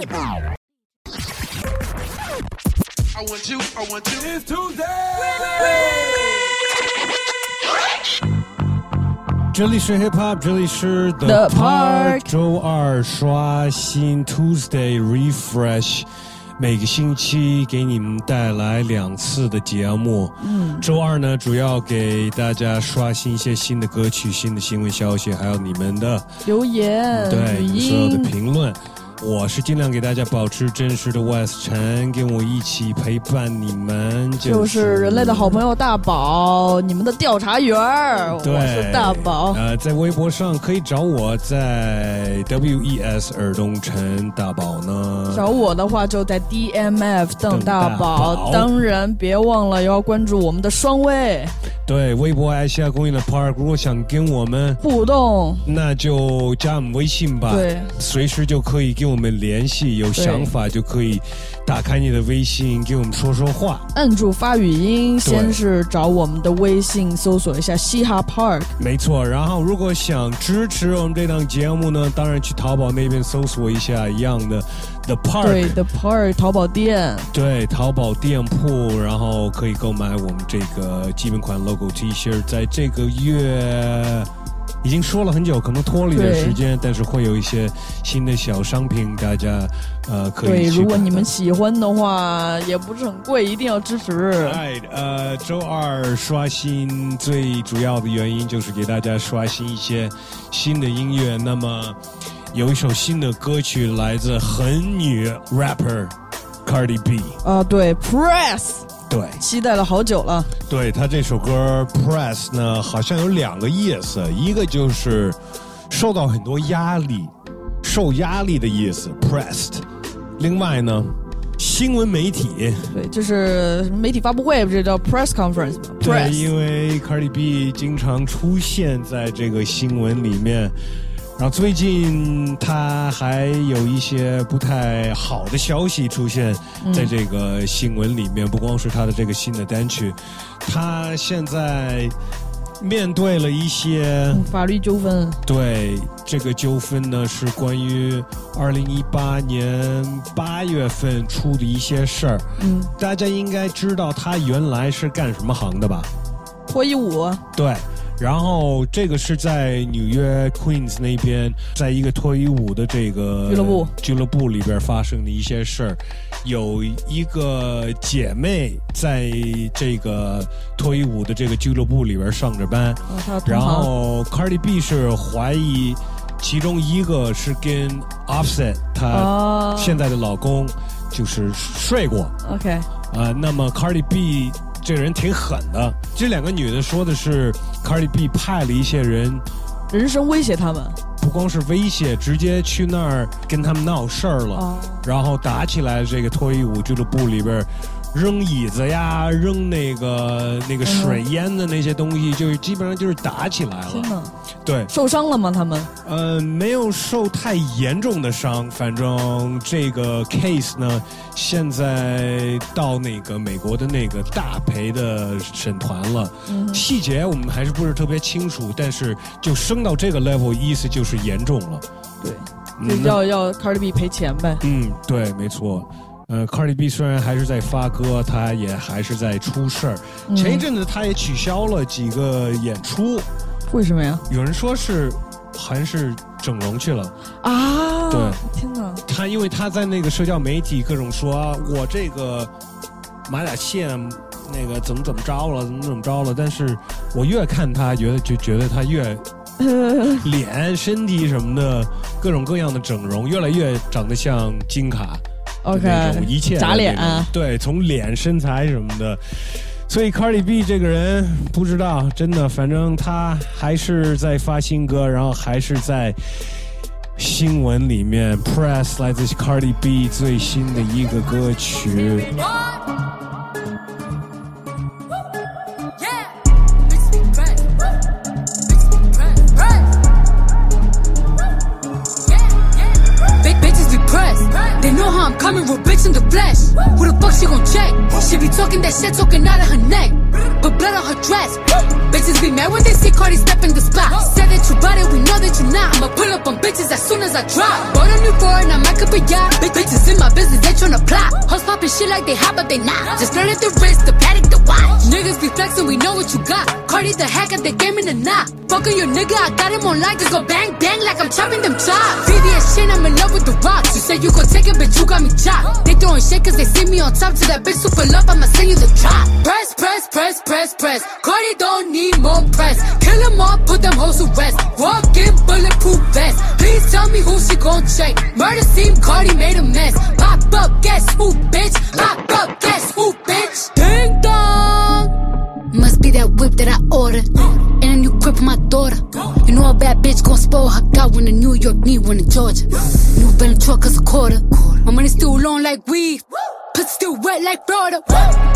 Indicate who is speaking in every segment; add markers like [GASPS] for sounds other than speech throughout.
Speaker 1: I want you, I want you.
Speaker 2: It's Tuesday。这里是 Hip Hop，这里是
Speaker 3: The Park
Speaker 2: 周二刷新 Tuesday Refresh，每个星期给你们带来两次的节目。嗯，周二呢，主要给大家刷新一些新的歌曲、新的新闻消息，还有你们的
Speaker 3: 留言、
Speaker 2: 对所有的，评论。我是尽量给大家保持真实的 West 陈，跟我一起陪伴你们，
Speaker 3: 就是人类的好朋友大宝，你们的调查员儿，我，是大宝。
Speaker 2: 呃，在微博上可以找我，在 W E S 耳东陈大宝呢。
Speaker 3: 找我的话就在 DMF 邓大宝，当然别忘了要关注我们的双微
Speaker 2: 对，微博爱西亚公园的 Park，如果想跟我们，
Speaker 3: 互动。
Speaker 2: 那就加我们微信吧。
Speaker 3: 对，
Speaker 2: 随时就可以跟我们联系，有想法就可以打开你的微信，给我们说说话。
Speaker 3: 按住发语音，先是找我们的微信搜索一下嘻哈 Park，
Speaker 2: 没错，然后如果想支持我们这档节目呢，当然去淘宝那边搜索一下一样的 The Park，
Speaker 3: 对 The Park 淘宝店。
Speaker 2: 对，淘宝店铺，然后可以购买我们这个基本款 logo T 恤，在这个月。已经说了很久，可能拖了一点
Speaker 3: 对
Speaker 2: 时间，但是会有一些新的小商品，大家呃可以
Speaker 3: 对，如果你们喜欢的话，也不是很贵，一定要支持。
Speaker 2: 哎，呃，周二刷新最主要的原因就是给大家刷新一些新的音乐。那么有一首新的歌曲来自狠女 rapper Cardi B，
Speaker 3: 啊，对，Press，
Speaker 2: 对，
Speaker 3: 期待了好久了。
Speaker 2: 对他这首歌 Press 呢，好像有两个意思，一个就是受到很多压力，受压力的意思 Pressed，另外呢，新闻媒体。
Speaker 3: 对，就是媒体发布会，不是叫 press conference 吗
Speaker 2: 对因为 Cardi B 经常出现在这个新闻里面，然后最近他还有一些不太好的消息出现在这个新闻里面，不光是他的这个新的单曲，他现在面对了一些。
Speaker 3: 法律纠纷。
Speaker 2: 对这个纠纷呢，是关于二零一八年八月份出的一些事儿。
Speaker 3: 嗯，
Speaker 2: 大家应该知道他原来是干什么行的吧？
Speaker 3: 脱衣舞，
Speaker 2: 对，然后这个是在纽约 Queens 那边，在一个脱衣舞的这个
Speaker 3: 俱乐部
Speaker 2: 俱乐部里边发生的一些事儿。有一个姐妹在这个脱衣舞的这个俱乐部里边上着班，然。后 Cardi B 是怀疑其中一个是跟 Offset 她
Speaker 3: 啊
Speaker 2: 现在的老公就是睡过。
Speaker 3: OK，
Speaker 2: 啊，那么 Cardi B 这个人挺狠的。这两个女的说的是 Cardi B 派了一些人，
Speaker 3: 人身威胁他们。
Speaker 2: 不光是威胁，直接去那儿跟他们闹事儿了，
Speaker 3: 哦
Speaker 2: 然后打起来。这个脱衣舞俱乐部里边。扔椅子呀，扔那个那个水烟的那些东西，就是基本上就是打起来了。
Speaker 3: 天哪，
Speaker 2: 对，
Speaker 3: 受伤了吗？他们？
Speaker 2: 呃，没有受太严重的伤，反正这个 case 呢，现在到那个美国的那个大赔的审团了。
Speaker 3: 嗯
Speaker 2: 细节我们还是不是特别清楚，但是就升到这个 level，意思就是严重了。
Speaker 3: 对，要要 Cardi B 赔钱呗。
Speaker 2: 嗯，对，没错。呃，Cardi B 虽然还是在发歌，他也还是在出事儿。
Speaker 3: 嗯
Speaker 2: 前一阵子他也取消了几个演出，
Speaker 3: 为什么呀？
Speaker 2: 有人说是好像是整容去了。
Speaker 3: 啊，
Speaker 2: 对，
Speaker 3: 天哪，
Speaker 2: 他因为他在那个社交媒体各种说、啊、我这个马甲线那个怎么怎么着了，怎么怎么着了，但是我越看他，觉得就觉得他越 [LAUGHS] 脸、身体什么的各种各样的整容，越来越长得像金卡的那种
Speaker 3: OK，
Speaker 2: 一切
Speaker 3: 砸脸
Speaker 2: 啊对，从脸、身材什么的。所以 Cardi B 这个人不知道，真的，反正他还是在发新歌，然后还是在新闻里面 press 来自 Cardi B 最新的一个歌曲。
Speaker 4: Real bitch in the flesh. Who the fuck she gon' check? She be talking that shit, talking out of her neck. But blood on her dress. Bitches be mad when they see Cardi step in the spot. Said that you bought it, we know that you're not. I'ma pull up on bitches as soon as I drop. Bought a new now my cup of yacht. Bitches in my business, they tryna plot. Hust poppin' shit like they hot, but they not. Just flirting the wrist, the paddock, the watch. Niggas be flexin', we know what you got. Cardi the hack at the game in the knot. Fuckin' your nigga, I got him on line, just go bang bang like I'm chopping them chops. VVS shit, I'm in love with the rocks. You said you gon' take it, but you got me chopped. They throwing shit cause they see me on top. To that bitch super love, I'ma send you the drop. Press, press, press, press, press. Cardi don't need more press. Kill them all, put them hoes to rest. Walk in bulletproof vest. Please tell me who she gon' check. Murder scene, Cardi made a mess. Pop up, guess who, bitch? Pop up, guess who, bitch? Ding dong. Must be that whip that I ordered. And a new crib for my daughter. You know a bad bitch gon' spoil her. Got one in New York, need one in Georgia. New Bentley truck is a quarter. My money still long like weed. Pussy still wet like Florida.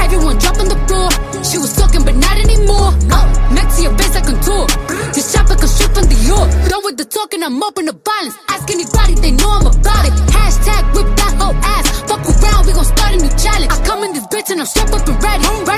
Speaker 4: Everyone drop on the floor. She was talking, but not anymore. Uh, next to your face, I contour. This shop like a strip from Dior. Done with the talking, I'm open to violence. Ask anybody, they know I'm about it. Hashtag whip that whole ass. Fuck around, we gon' start a new challenge. I come in this bitch and I'm strapped up and ready.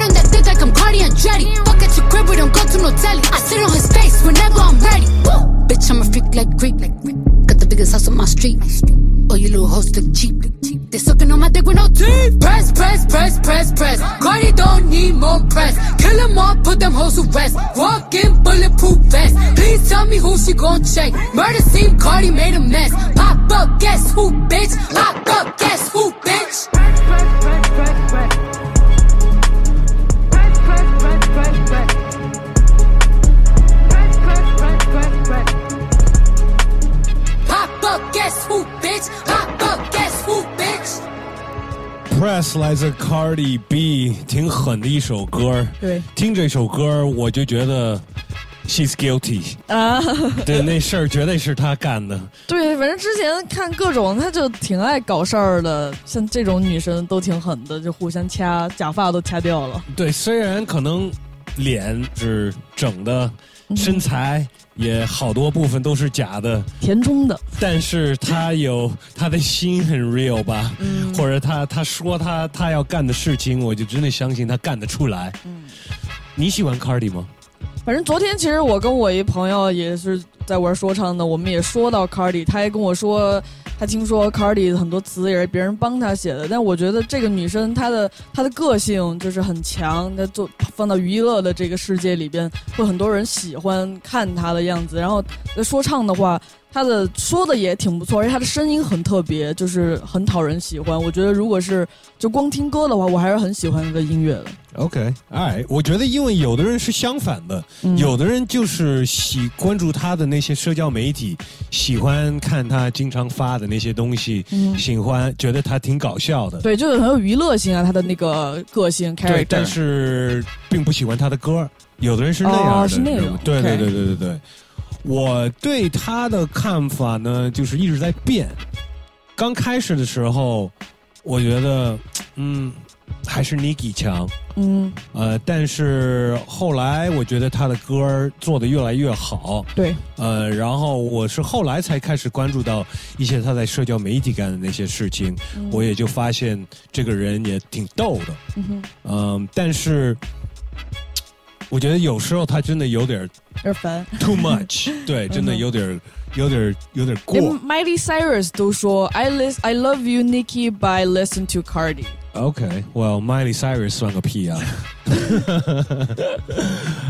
Speaker 4: Need more press. Kill them all, put them hoes to rest. Walk in bulletproof vest. Please tell me who she gon' check. Murder scene, Cardi made a mess. Pop up, guess who, bitch? Pop up, guess who, bitch? Pop up, guess who, bitch? Pop
Speaker 2: Press 来自 Cardi B，挺狠的一首歌。
Speaker 3: 对
Speaker 2: 听这首歌我就觉得 she's guilty，
Speaker 3: 啊，
Speaker 2: 对，那事儿绝对是她干的。[LAUGHS]
Speaker 3: 对，反正之前看各种，她就挺爱搞事儿的，像这种女生都挺狠的，就互相掐，假发都掐掉了。
Speaker 2: 对，虽然可能脸是整的，身材也好多部分都是假的，
Speaker 3: 填充的，
Speaker 2: 但是他有他的心很 real 吧，
Speaker 3: 嗯。
Speaker 2: 或者他他说他他要干的事情，我就真的相信他干得出来。
Speaker 3: 嗯。
Speaker 2: 你喜欢 Cardi 吗？
Speaker 3: 反正昨天其实我跟我一朋友也是在玩说唱的，我们也说到 Cardi，他也跟我说，他听说 Cardi 很多词也是别人帮他写的，但我觉得这个女生她的她的个性就是很强，她做放到娱乐的这个世界里边，会很多人喜欢看她的样子。然后说唱的话，她的说的也挺不错，而且他的声音很特别，就是很讨人喜欢。我觉得如果是就光听歌的话，我还是很喜欢她的音乐的。
Speaker 2: OK，哎，我觉得因为有的人是相反的，
Speaker 3: 嗯
Speaker 2: 有的人就是喜关注他的那些社交媒体，喜欢看他经常发的那些东西，
Speaker 3: 嗯
Speaker 2: 喜欢觉得他挺搞笑的。
Speaker 3: 对，就是很有娱乐性啊，他的那个个性 character。
Speaker 2: 对，但是并不喜欢他的歌，有的人是那样的，
Speaker 3: 哦是那样
Speaker 2: 对对对对对对。我对他的看法呢，就是一直在变。刚开始的时候，我觉得，嗯，还是 Niki 强，
Speaker 3: 嗯，
Speaker 2: 呃，但是后来我觉得他的歌儿做的越来越好，
Speaker 3: 对，
Speaker 2: 呃，然后我是后来才开始关注到一些他在社交媒体干的那些事情，我也就发现这个人也挺逗的，
Speaker 3: 嗯、
Speaker 2: 但是我觉得有时候他真的有点儿
Speaker 3: 有点烦。
Speaker 2: too much，对，真的有点儿有点儿有点儿过
Speaker 3: 连。Miley Cyrus 都说 I list I love you Nicki by listen to Cardi。
Speaker 2: OK，Well，Miley Cyrus 算个屁啊！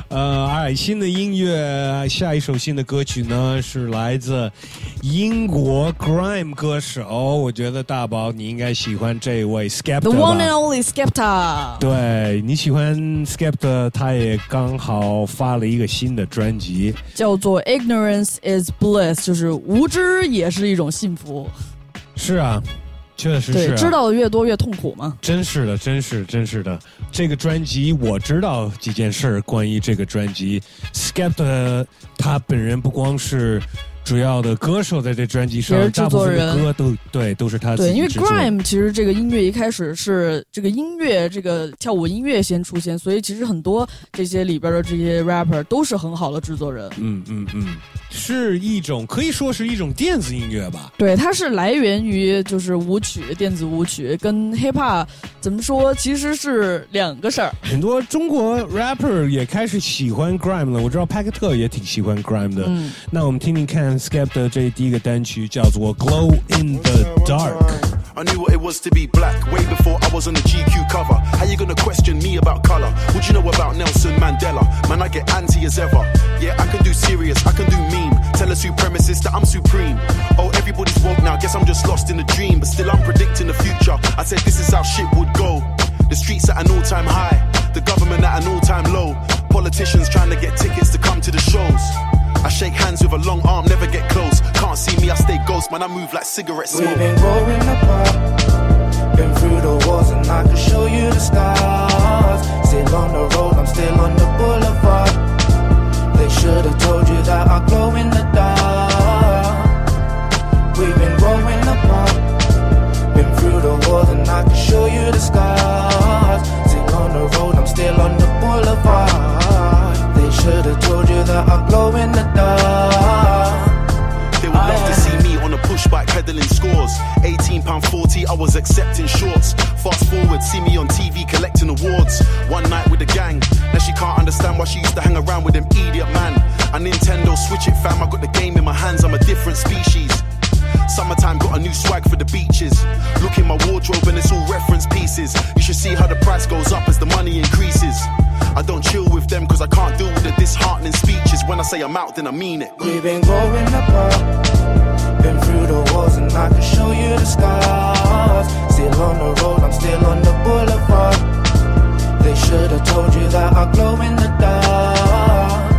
Speaker 2: 呃，哎，新的音乐，下一首新的歌曲呢是来自英国 grime 歌手，我觉得大宝你应该喜欢这位 Skepta
Speaker 3: The one and only Skepta。
Speaker 2: 对你喜欢 Skepta，他也刚好发了一个新的专辑。
Speaker 3: 叫做 Ignorance is bliss，就是无知也是一种幸福。
Speaker 2: 是啊，确实是。
Speaker 3: 知道的越多越痛苦嘛。
Speaker 2: 真是的，真是真是的。这个专辑我知道几件事儿，关于这个专辑，Skepta 他本人不光是主要的歌手，在这专辑上大部分
Speaker 3: 制作人
Speaker 2: 的歌都对都是他自
Speaker 3: 对，因为 grime 其实这个音乐一开始是这个音乐这个跳舞音乐先出现，所以其实很多这些里边的这些 rapper 都是很好的制作人。
Speaker 2: 嗯嗯嗯，是一种可以说是一种电子音乐吧。
Speaker 3: 对，它是来源于就是舞曲，电子舞曲跟 hip hop 怎么说，其实是两个事儿。
Speaker 2: 很多中国 rapper 也开始喜欢 grime 了，我知道派克特也挺喜欢 grime 的。
Speaker 3: 嗯
Speaker 2: 那我们听听看Skepta 这第一个单曲叫做《Glow in the Dark》。
Speaker 1: I knew what it was to be black way before I was on the GQ cover. How you gonna question me about color? What you know about Nelson Mandela? Man, I get anti as ever. Yeah, I can do serious, I can do meme. Tell a supremacist that I'm supreme. Oh, everybody's woke now. Guess I'm just lost in a dream, but still I'm predicting the future. I said this is how shit would go. The streets at an all-time high, the government at an all-time low. Politicians trying to get tickets to come to the shows. I shake hands with a long arm, never get close. Can't see me, I stay ghost, man. I move like cigarette smoke.
Speaker 5: We've been growing apart, been through the wars, and I can show you the scars. Still on the road, I'm still on the boulevard. They should have told you that I glow in the dark. We've been growing apart, been through the wars, and I can show you the scars. Still on the road, I'm still on the boulevard. They should have told you that I glow in the dark.
Speaker 1: They would love to see me on a push bike peddling scores. 18 pound 40, I was accepting shorts. Fast forward, see me on TV collecting awards. One night with the gang. Now she can't understand why she used to hang around with them idiot man. A Nintendo Switch it fam, I got the game in my hands, I'm a different species. Summertime got a new swag for the beaches. Look in my wardrobe and it's all reference pieces. You should see how the price goes up as the money increases. I don't chill with them cause I can't deal with the disheartening speeches. When I say I'm out, then I mean it.
Speaker 5: We've been growing apart, been through the wars, and I can show you the scars. Still on the road, I'm still on the boulevard. They should have told you that I glow in the dark.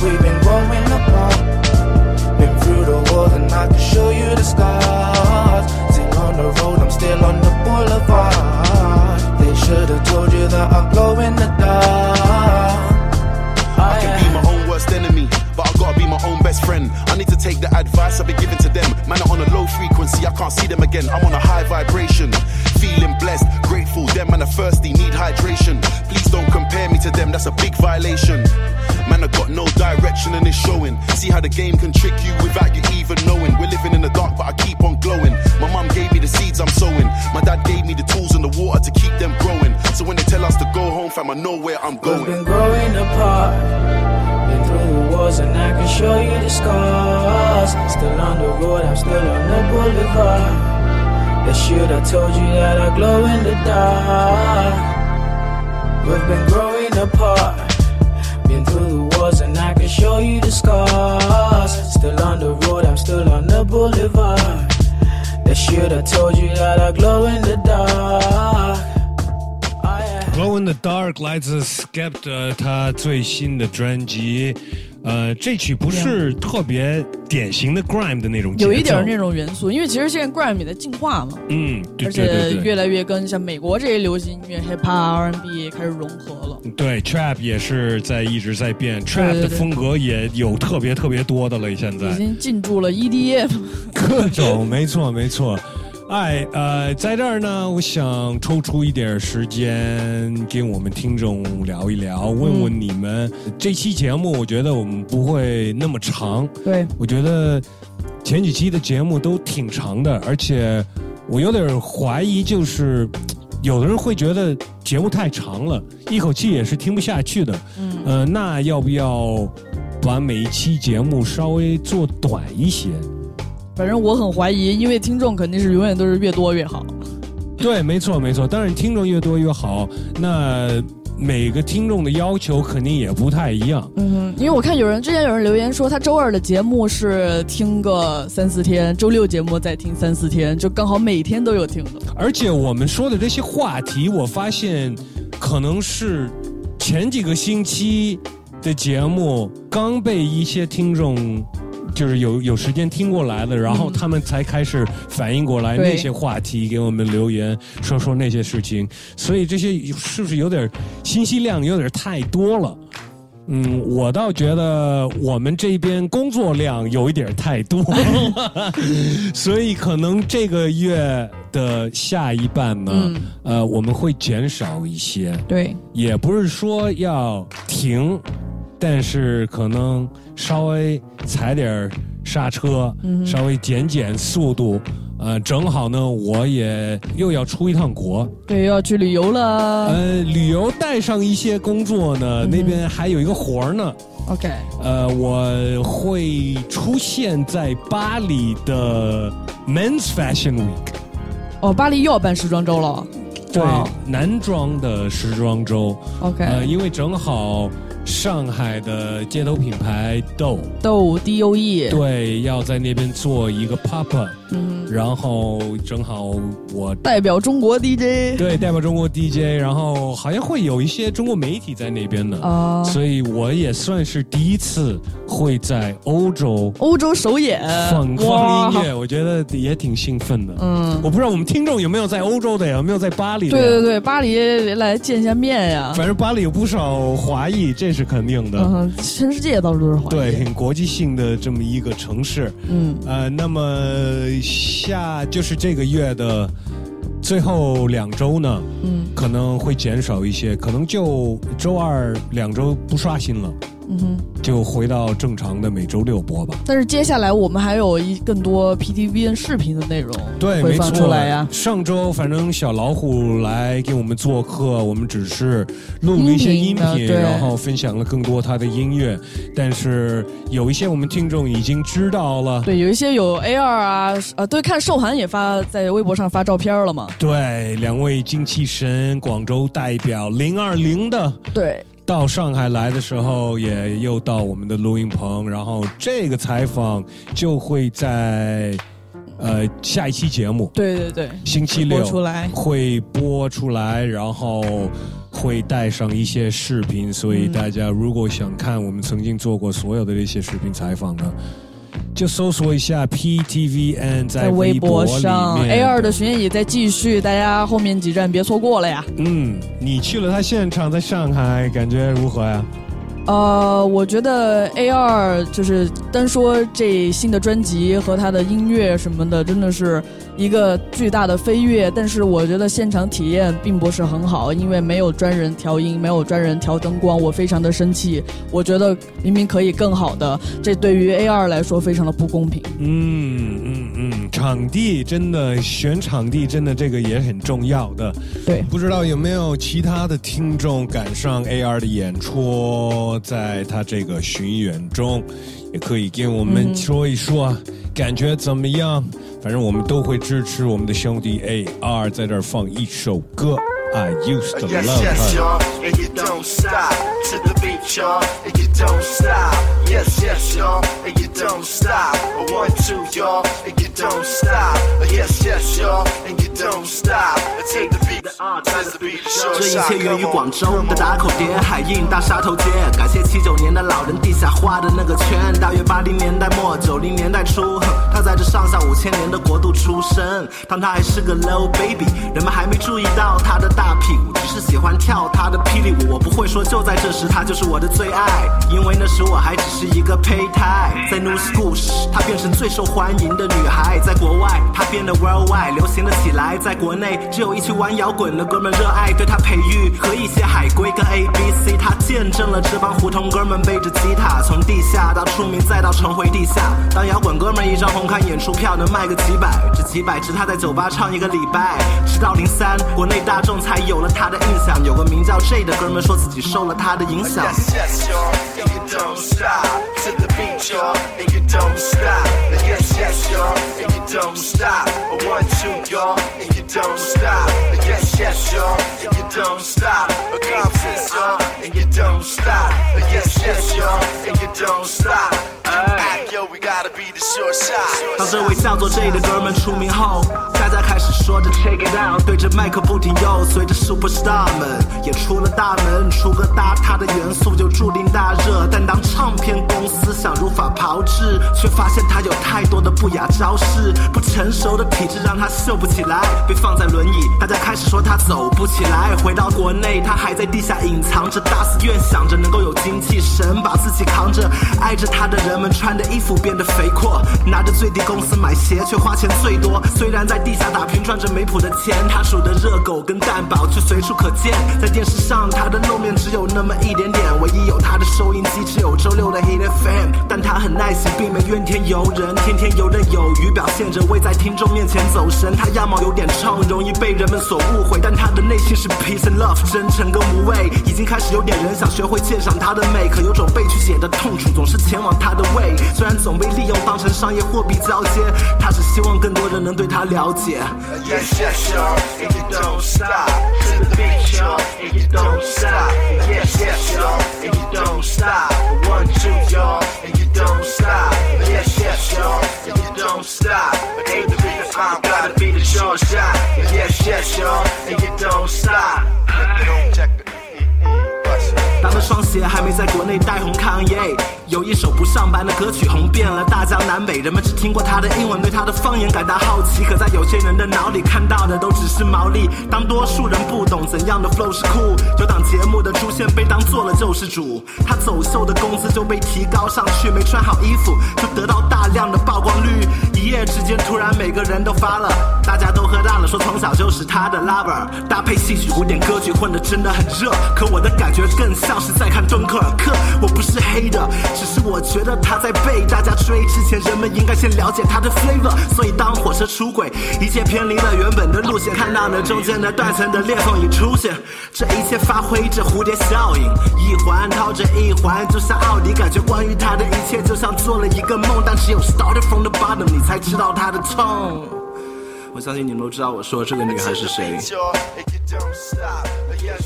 Speaker 5: We've been growing apart, been through the wars, and I can show you the scars. Still on the road, I'm still on the boulevard. They should have told you that I glow in the dark.
Speaker 1: I can be my own worst enemy, but I gotta be my own best friend. I need to take the advice I've been giving to them. Man, I'm on a low frequency, I can't see them again. I'm on a high vibration. Feeling blessed, grateful, them man are thirsty, need hydration. Please don't compare me to them, that's a big violation. Man, I got no direction and it's showing. See how the game can trick you without you even knowing. We're living in the dark, but I keep on glowing. The seeds I'm sowing. My dad gave me the tools and the water to keep them growing. So when they tell us to go home, fam, I know where I'm
Speaker 5: We've
Speaker 1: going.
Speaker 5: been growing apart. Been through the wars and I can show you the scars. Still on the road, I'm still on the boulevard. They should have told you that I glow in the dark. We've been growing apart. Been through the wars and I can show you the scars. Still on the road, I'm still on the boulevard. They should have told you that I glow in the dark. Oh, yeah.
Speaker 2: Glow in the Dark 来自 Skepta 他最新的专辑， 呃，这曲不是特别典型的 grime 的那种，
Speaker 3: 有一点儿那种元素，因为其实现在 grime 也在进化嘛，
Speaker 2: 嗯，对
Speaker 3: 而
Speaker 2: 对对对。
Speaker 3: 且越来越跟像美国这些流行音乐 hip hop、R&B 开始融合了。
Speaker 2: 对，trap 也是在一直在变，trap 的风格也有特别特别多的了，现在。
Speaker 3: 已经进驻了 E EDM，
Speaker 2: 各种，没错没错。哎，呃，在这儿呢，我想抽出一点时间跟我们听众聊一聊，问问你们、这期节目，我觉得我们不会那么长，
Speaker 3: 对，
Speaker 2: 我觉得前几期的节目都挺长的，而且我有点怀疑，就是有的人会觉得节目太长了，一口气也是听不下去的。
Speaker 3: 嗯，
Speaker 2: 呃，那要不要把每一期节目稍微做短一些？
Speaker 3: 反正我很怀疑，因为听众肯定是永远都是越多越好。
Speaker 2: 对，没错，没错。当然，听众越多越好。那每个听众的要求肯定也不太一样。
Speaker 3: 嗯哼，因为我看有人之前有人留言说，他周二的节目是听个三四天，周六节目再听三四天，就刚好每天都有听的。
Speaker 2: 而且我们说的这些话题，我发现可能是前几个星期的节目刚被一些听众。就是有有时间听过来的，然后他们才开始反应过来那些话题，给我们留言说说那些事情，所以这些是不是有点信息量有点太多了？嗯，我倒觉得我们这边工作量有一点太多，所以可能这个月的下一半呢，
Speaker 3: 嗯。
Speaker 2: 呃，我们会减少一些，
Speaker 3: 对，
Speaker 2: 也不是说要停，但是可能稍微踩点儿刹车，
Speaker 3: 嗯
Speaker 2: 稍微减减速度。呃，正好呢，我也又要出一趟国，
Speaker 3: 对，要去旅游了。
Speaker 2: 呃，旅游带上一些工作呢，那边还有一个活儿呢。
Speaker 3: OK，
Speaker 2: 呃，我会出现在巴黎的 Men's Fashion Week。
Speaker 3: 哦，巴黎又要办时装周了。
Speaker 2: 对，男装的时装周。
Speaker 3: OK，、
Speaker 2: 呃，因为正好上海的街头品牌豆。
Speaker 3: 豆 D O E，
Speaker 2: 对要在那边做一个 pop up，
Speaker 3: 嗯，
Speaker 2: 然后正好我
Speaker 3: 代表中国 DJ。
Speaker 2: 对代表中国 DJ，然后好像会有一些中国媒体在那边的。
Speaker 3: 啊、
Speaker 2: 所以我也算是第一次会在欧洲
Speaker 3: 欧洲首演，
Speaker 2: 放
Speaker 3: 哇
Speaker 2: 放音乐，我觉得也挺兴奋的。
Speaker 3: 嗯，
Speaker 2: 我不知道我们听众有没有在欧洲的呀，有没有在巴黎的？
Speaker 3: 对对对，巴黎来见一下面呀。
Speaker 2: 反正巴黎有不少华裔，这是肯定的。
Speaker 3: 嗯，全世界到处都是华裔。
Speaker 2: 对，很国际性的这么一个城市。
Speaker 3: 嗯，
Speaker 2: 呃，那么下就是这个月的最后两周呢，
Speaker 3: 嗯。
Speaker 2: 可能会减少一些，可能就周二两周不刷新了，
Speaker 3: 嗯哼。
Speaker 2: 就回到正常的每周六播吧。
Speaker 3: 但是接下来我们还有一更多 PTVN 视频的内容
Speaker 2: 对，没放。
Speaker 3: 出来呀。
Speaker 2: 上周反正小老虎来给我们做客，我们只是录了一些音频，然后分享了更多他的音乐。但是有一些我们听众已经知道了。
Speaker 3: 对，有一些有 A 二啊，呃，对，看寿涵也发在微博上发照片了嘛。
Speaker 2: 对，两位精气神广州代表零二零的
Speaker 3: 对，
Speaker 2: 到上海来的时候，也又到我们的录音棚，然后这个采访就会在呃下一期节目。
Speaker 3: 对对对，
Speaker 2: 星期六
Speaker 3: 播出来。
Speaker 2: 会播出来，然后会带上一些视频，所以
Speaker 3: 嗯。
Speaker 2: 大家如果想看我们曾经做过所有的这些视频采访呢，就搜索一下 PTVN 在
Speaker 3: 在微
Speaker 2: 博
Speaker 3: 上，A 二的巡演也在继续，大家后面几站别错过了呀。
Speaker 2: 嗯，你去了他现场，在上海感觉如何呀？
Speaker 3: 呃，我觉得 A 二就是单说这新的专辑和他的音乐什么的，真的是一个巨大的飞跃。但是我觉得现场体验并不是很好，因为没有专人调音，没有专人调灯光，我非常的生气。我觉得明明可以更好的，这对于 A 二来说非常的不公平。
Speaker 2: 嗯嗯嗯，场地真的选场地真的这个也很重要的。
Speaker 3: 对
Speaker 2: 不知道有没有其他的听众赶上 A 二的演出，在他这个巡演中，也可以跟我们
Speaker 3: 嗯
Speaker 2: 说一说、感觉怎么样。反正我们都会支持我们的兄弟 AR 在这儿放一首歌。I used to love her。
Speaker 6: You don't to the beat, y'all, and you don't stop. Yes, yes, y'all, and you don't stop. One, two, y'all, and you don't stop. Yes, yes, y'all, and you don't stop. Take the beat, take the beat, short
Speaker 7: 这一切源于广州的.打口碟、海印大沙头街。感谢七九年的老人地下画的那个圈，大约八零年代末九零年代初，哼他在这上下五千年的国度出生。当他还是个 low baby，人们还没注意到他的大屁股，只是喜欢跳他的霹雳舞。我不会说就在这时，他就是我的最爱，因为那时我还只是一个胚胎。在 New School 时，她变成最受欢迎的女孩，在国外她变得 worldwide 流行了起来，在国内只有一群玩摇滚的哥们热爱对她培育和一些海归跟 A B C，她见证了这帮胡同哥们背着吉他从地下到出名，再到重回地下。当摇滚哥们一张红磡演出票能卖个几百，这几百值他在酒吧唱一个礼拜。直到零三，国内大众才有了他的印象。有个名叫 J 的哥们说自己受了他的影响。
Speaker 6: Don't stop to the beat, y'all, and you don't stop. Yes, yes, y'all, and you don't stop. One, two, y'all, and you don't stop. Yes, yes, y'all, and you don't yo, we gotta be the short shot.
Speaker 7: 当这位叫做 J 的哥们出名后，大家开始说着 check it out，对着麦克不停又随着 superstar 们也出了大门，出个大他的元素就注定大热。但当唱片公司想如法炮制，却发现他有太多的不雅招式，不成熟的体质让他秀不起来，放在轮椅，大家开始说他走不起来。回到国内，他还在地下隐藏着，大肆愿想着能够有精气神，把自己扛着。爱着他的人们穿的衣服变得肥阔，拿着最低工资买鞋，却花钱最多。虽然在地下打拼赚着没谱的钱，他数的热狗跟蛋堡却随处可见。在电视上，他的露面只有那么一点点，唯一有他的收音机只有周六的 Hit FM。但他很耐心，并没怨天尤人，天天游刃有余，表现着未在听众面前走神。他样貌有点冲，容易被人们所误会，但他的内心是 peace and love，真诚跟无畏。已经开始有点人想学会鉴赏他的美，可有种被拒绝的痛楚，总是前往他的胃。虽然总被利用当成商业货币交接，他只希望更多人能对他了解。
Speaker 6: Yes, yes, y'all, and you don't stop. To the beat, y'all, and you don't stop. Yes, yes, y'all, and you don't stop. One, two, y'all, and you don't stop. Yes, yes, y'all, and you don't stop. Ain't the beat the time, gotta be the short shot. Yes, yes, y'all, and you don't stop. Check it. Mm-mm, bust it.
Speaker 7: 咱们双鞋还没在国内带红抗耶。 有一首不上班的歌曲红遍了大江南北，人们只听过他的英文，对他的方言感到好奇。可在有些人的脑里看到的都只是毛利。当多数人不懂怎样的 flow 是酷，有档节目的出现被当做了救世主。他走秀的工资就被提高上去，没穿好衣服就得到大量的曝光率。一夜之间，突然每个人都发了，大家都喝大了，说从小 [LAUGHS] 就是他的 lover。搭配戏曲古典歌曲混的真的很热，可我的感觉更像是在看敦刻尔克。我不是黑的，只是我觉得他在被大家追之前，人们应该先了解他的 flavor。所以当火车出轨，一切偏离了原本的路线，看到了中间的断层的裂缝已出现，这一切发挥着蝴蝶效应，一环套着一环，就像奥迪。感觉关于他的一切，就像做了一个梦，但只有 started from the bottom，你才知道他的痛。我相信你们都知道我说这个女孩是谁。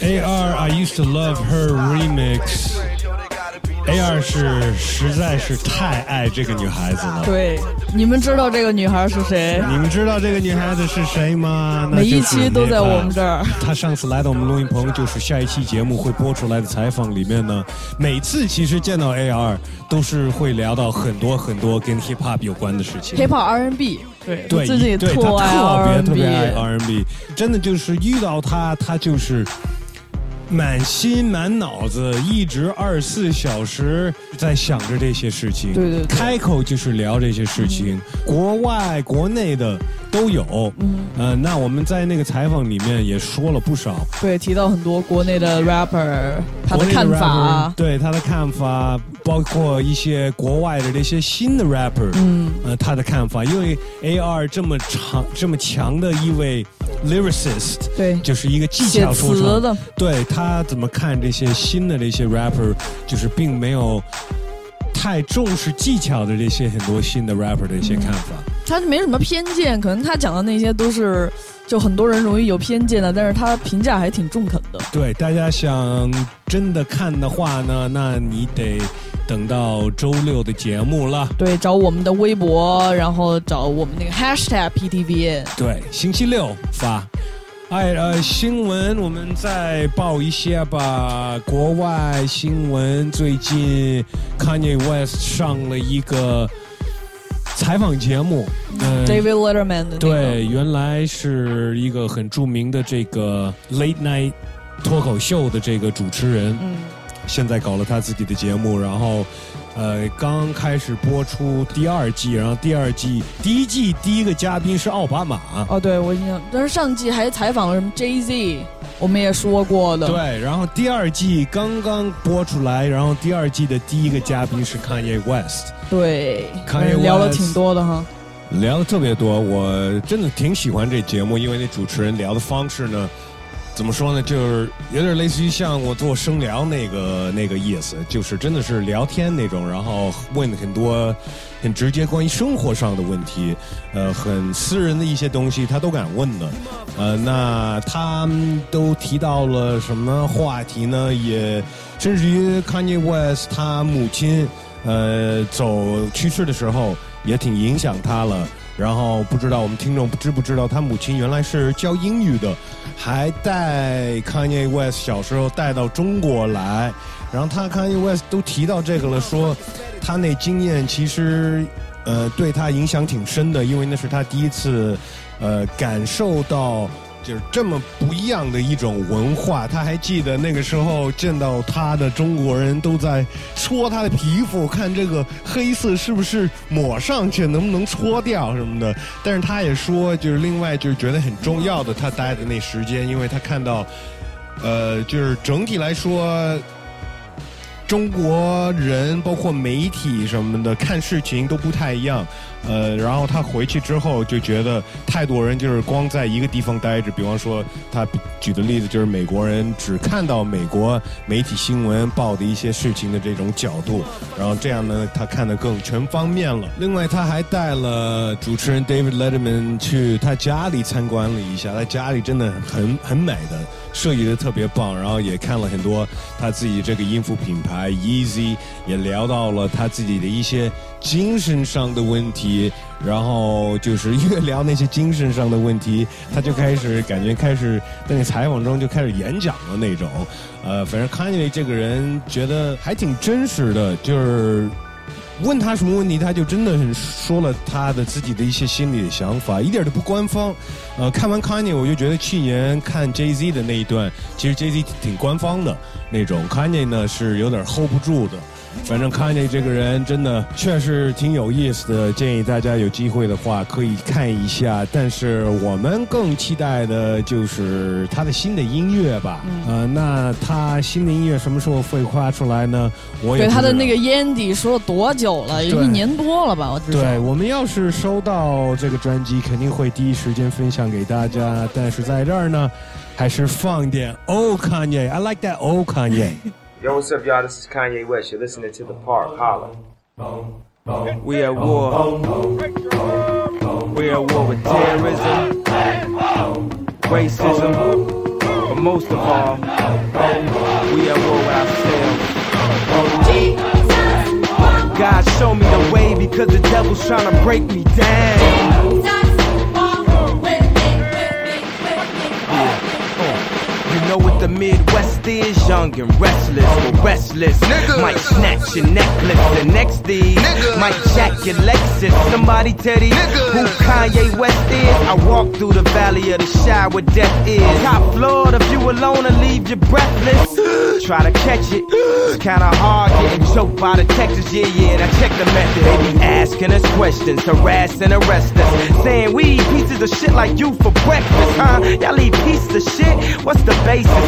Speaker 2: A R I used to love her remix。A 二是实在是太爱这个女孩子了。
Speaker 3: 对，你们知道这个女孩是谁？
Speaker 2: 你们知道这个女孩子是谁吗？
Speaker 3: 每一期都在我们这儿。
Speaker 2: 她上次来到我们录音棚，就是下一期节目会播出来的采访里面呢，每次其实见到 A R 都是会聊到很多很多跟 hip hop 有关的事情。
Speaker 3: hiphop R N B 对，
Speaker 2: 对，
Speaker 3: 自己特
Speaker 2: 别特别爱 R&B，真的就是遇到他，他就是满心满脑子一直二十四小时在想着这些事情，
Speaker 3: 对对对。
Speaker 2: 开口就是聊这些事情，国外国内的都有，嗯，呃，那我们在那个采访里面也说了不少，
Speaker 3: 对，提到很多国内的 rapper 他的看法。
Speaker 2: rapper，，对他的看法，包括一些国外的这些新的 rapper，嗯，呃，他的看法，因为 A R 这么长、这么强的一位 lyricist，
Speaker 3: 对
Speaker 2: 就是一个技巧出
Speaker 3: 身的，
Speaker 2: 对他怎么看这些新的这些 rapper，就是并没有太重视技巧的这些很多新的 rapper 的一些看法。
Speaker 3: 他没什么偏见，可能他讲的那些都是就很多人容易有偏见的，但是他评价还挺中肯的。
Speaker 2: 对，大家想真的看的话呢，那你得等到周六的节目了。
Speaker 3: 对，找我们的微博，然后找我们那个 hashtag PTVN。
Speaker 2: 对，星期六发。哎，呃，新闻我们再报一些吧。国外新闻最近，Kanye West 上了一个采访节目，嗯、
Speaker 3: David Letterman 的那个，
Speaker 2: 对，原来是一个很著名的这个 Late Night 脱口秀的这个主持人，
Speaker 3: 嗯，
Speaker 2: 现在搞了他自己的节目，然后，呃，刚开始播出第二季，然后第二季第一季第一个嘉宾是奥巴马，
Speaker 3: 哦，对我印象，但是上季还采访了什么 Jay Z，我们也说过的。
Speaker 2: 对，然后第二季刚刚播出来，然后第二季的第一个嘉宾是 Kanye West，
Speaker 3: 对
Speaker 2: ，Kanye West
Speaker 3: 聊了挺多的哈。
Speaker 2: 聊的特别多，我真的挺喜欢这节目，因为那主持人聊的方式呢，怎么说呢，就是有点类似于像我做声聊那个那个意思，就是真的是聊天那种，然后问很多很直接关于生活上的问题，呃，很私人的一些东西，他都敢问的，呃，那他们都提到了什么话题呢？也甚至于 Kanye West 他母亲。呃，走去世的时候也挺影响他了。然后不知道我们听众知不知道，他母亲原来是教英语的，还带 Kanye West 小时候带到中国来。然后他 Kanye West 都提到这个了，说他那经验其实呃对他影响挺深的，因为那是他第一次呃感受到。就是这么不一样的一种文化，他还记得那个时候见到他的中国人都在搓他的皮肤，看这个黑色是不是抹上去，能不能搓掉什么的。但是他也说，就是另外就是觉得很重要的，他待的那时间，因为他看到，呃，就是整体来说。中国人包括媒体什么的看事情都不太一样，呃，然后他回去之后就觉得太多人就是光在一个地方待着，比方说他举的例子就是美国人只看到美国媒体新闻报的一些事情的这种角度，然后这样呢，他看得更全方面了。另外，他还带了主持人 David Letterman 去他家里参观了一下，他家里真的很很美的，设计的特别棒，然后也看了很多他自己这个音符品牌 Easy，也聊到了他自己的一些精神上的问题，然后就是越聊那些精神上的问题，他就开始感觉开始在那采访中就开始演讲了那种，呃，反正 Kanye 这个人觉得还挺真实的，就是。问他什么问题，他就真的很说了他的自己的一些心里的想法，一点都不官方。呃，看完 Kanye，我就觉得去年看 Jay Z 的那一段，其实 Jay Z 挺官方的那种，Kanye 呢是有点 hold 不住的。反正 Kanye 这个人真的确实挺有意思的，建议大家有机会的话可以看一下。但是我们更期待的就是他的新的音乐吧。呃，那他新的音乐什么时候会发出来呢？我也
Speaker 3: 对他的那个烟底说了多久了？有一年多了吧？我
Speaker 2: 对我们要是收到这个专辑，肯定会第一时间分享给大家。但是在这儿呢，还是放点 Old Kanye。I like that old Kanye。
Speaker 8: Yo, what's up, y'all? This is Kanye West. You're listening to The Park. Holla. We at war. We at war with terrorism, racism, but most of all, we at war with ourselves. God show me the way because the devil's trying to break me down. Yeah, uh, uh, You know what the Midwest is? Young and restless, but restless. Might snatch your necklace. The next thing might jack your Lexus. Somebody tell these who Kanye West is. I walk through the valley of the shadow where death is. Top floor, the view alone and leave you breathless. [GASPS] Try to catch it. It's [GASPS] kinda hard getting choked by the Texas. Yeah, yeah, now check the method. They be asking us questions, harass and arrest us. Saying we eat pieces of shit like you for breakfast, huh? Y'all eat pieces of shit? What's the basis?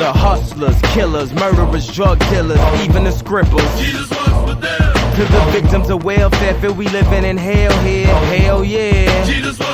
Speaker 8: The hustlers, killers, murderers, drug dealers, even the scribbles. Jesus works for them. To the victims of welfare, feel we living in hell here. Hell yeah. Now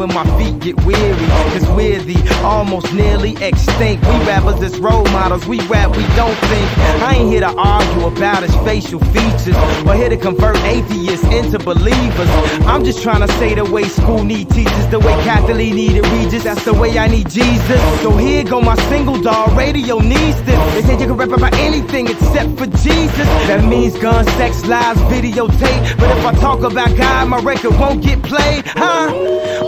Speaker 8: when my feet get weary. Cause we're the almost nearly extinct. We rappers as role models, we rap, we don't think. I ain't here to argue about his facial features or here to convert atheists into believers. I'm just trying to say the way school need teachers, the way Catholic needed Regis, that's the way I need Jesus. So here go my single dog, radio needs this. They say you can rap about anything except for Jesus. That means guns, sex, lies, videotape. But if I talk about God, my record won't get played, huh?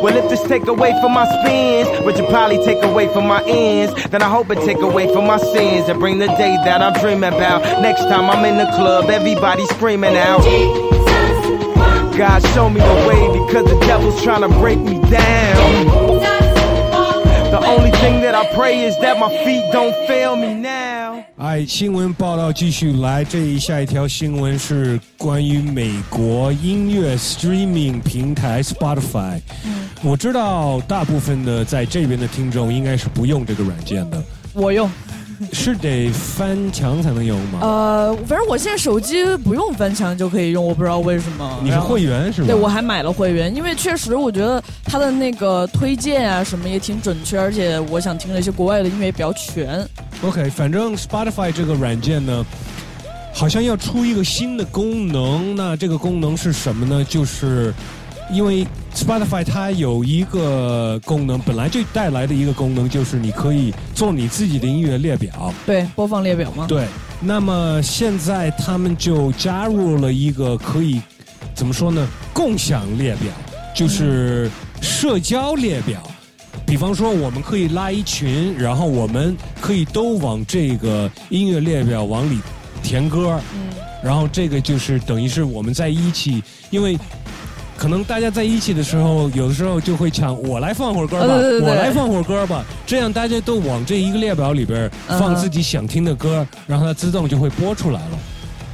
Speaker 8: Well, if this take away from my spins, which will probably take away from my ends, then I hope it take away from my sins and bring the day that I'm dreaming about. Next time I'm in the club, everybody screaming out. God show me the way because the devil's trying to break me down. The only thing that I pray is that my feet don't fail me now.
Speaker 2: 哎，新闻报道继续来，这一下一条新闻是关于美国音乐 streaming 平台 Spotify。我知道大部分的在这边的听众应该是不用这个软件的。
Speaker 3: 我用，
Speaker 2: 是得翻墙才能用吗？
Speaker 3: 呃，反正我现在手机不用翻墙就可以用，我不知道为什么。
Speaker 2: 你是会员是吗？
Speaker 3: 对，我还买了会员，因为确实我觉得它的那个推荐啊什么也挺准确，而且我想听的一些国外的音乐也比较全。
Speaker 2: OK，反正 Spotify 这个软件呢，好像要出一个新的功能。那这个功能是什么呢？就是因为 Spotify 它有一个功能，本来就带来的一个功能，就是你可以做你自己的音乐列表。
Speaker 3: 对，播放列表吗。
Speaker 2: 对，那么现在他们就加入了一个可以怎么说呢？共享列表，就是社交列表。比方说，我们可以拉一群，然后我们可以都往这个音乐列表往里填歌，
Speaker 3: 嗯，
Speaker 2: 然后这个就是等于是我们在一起，因为。可能大家在一起的时候，有的时候就会抢我来放会儿歌吧，
Speaker 3: 呃对对对
Speaker 2: 我来放会儿歌吧，这样大家都往这一个列表里边放
Speaker 3: 嗯
Speaker 2: 自己想听的歌，然后它自动就会播出来了。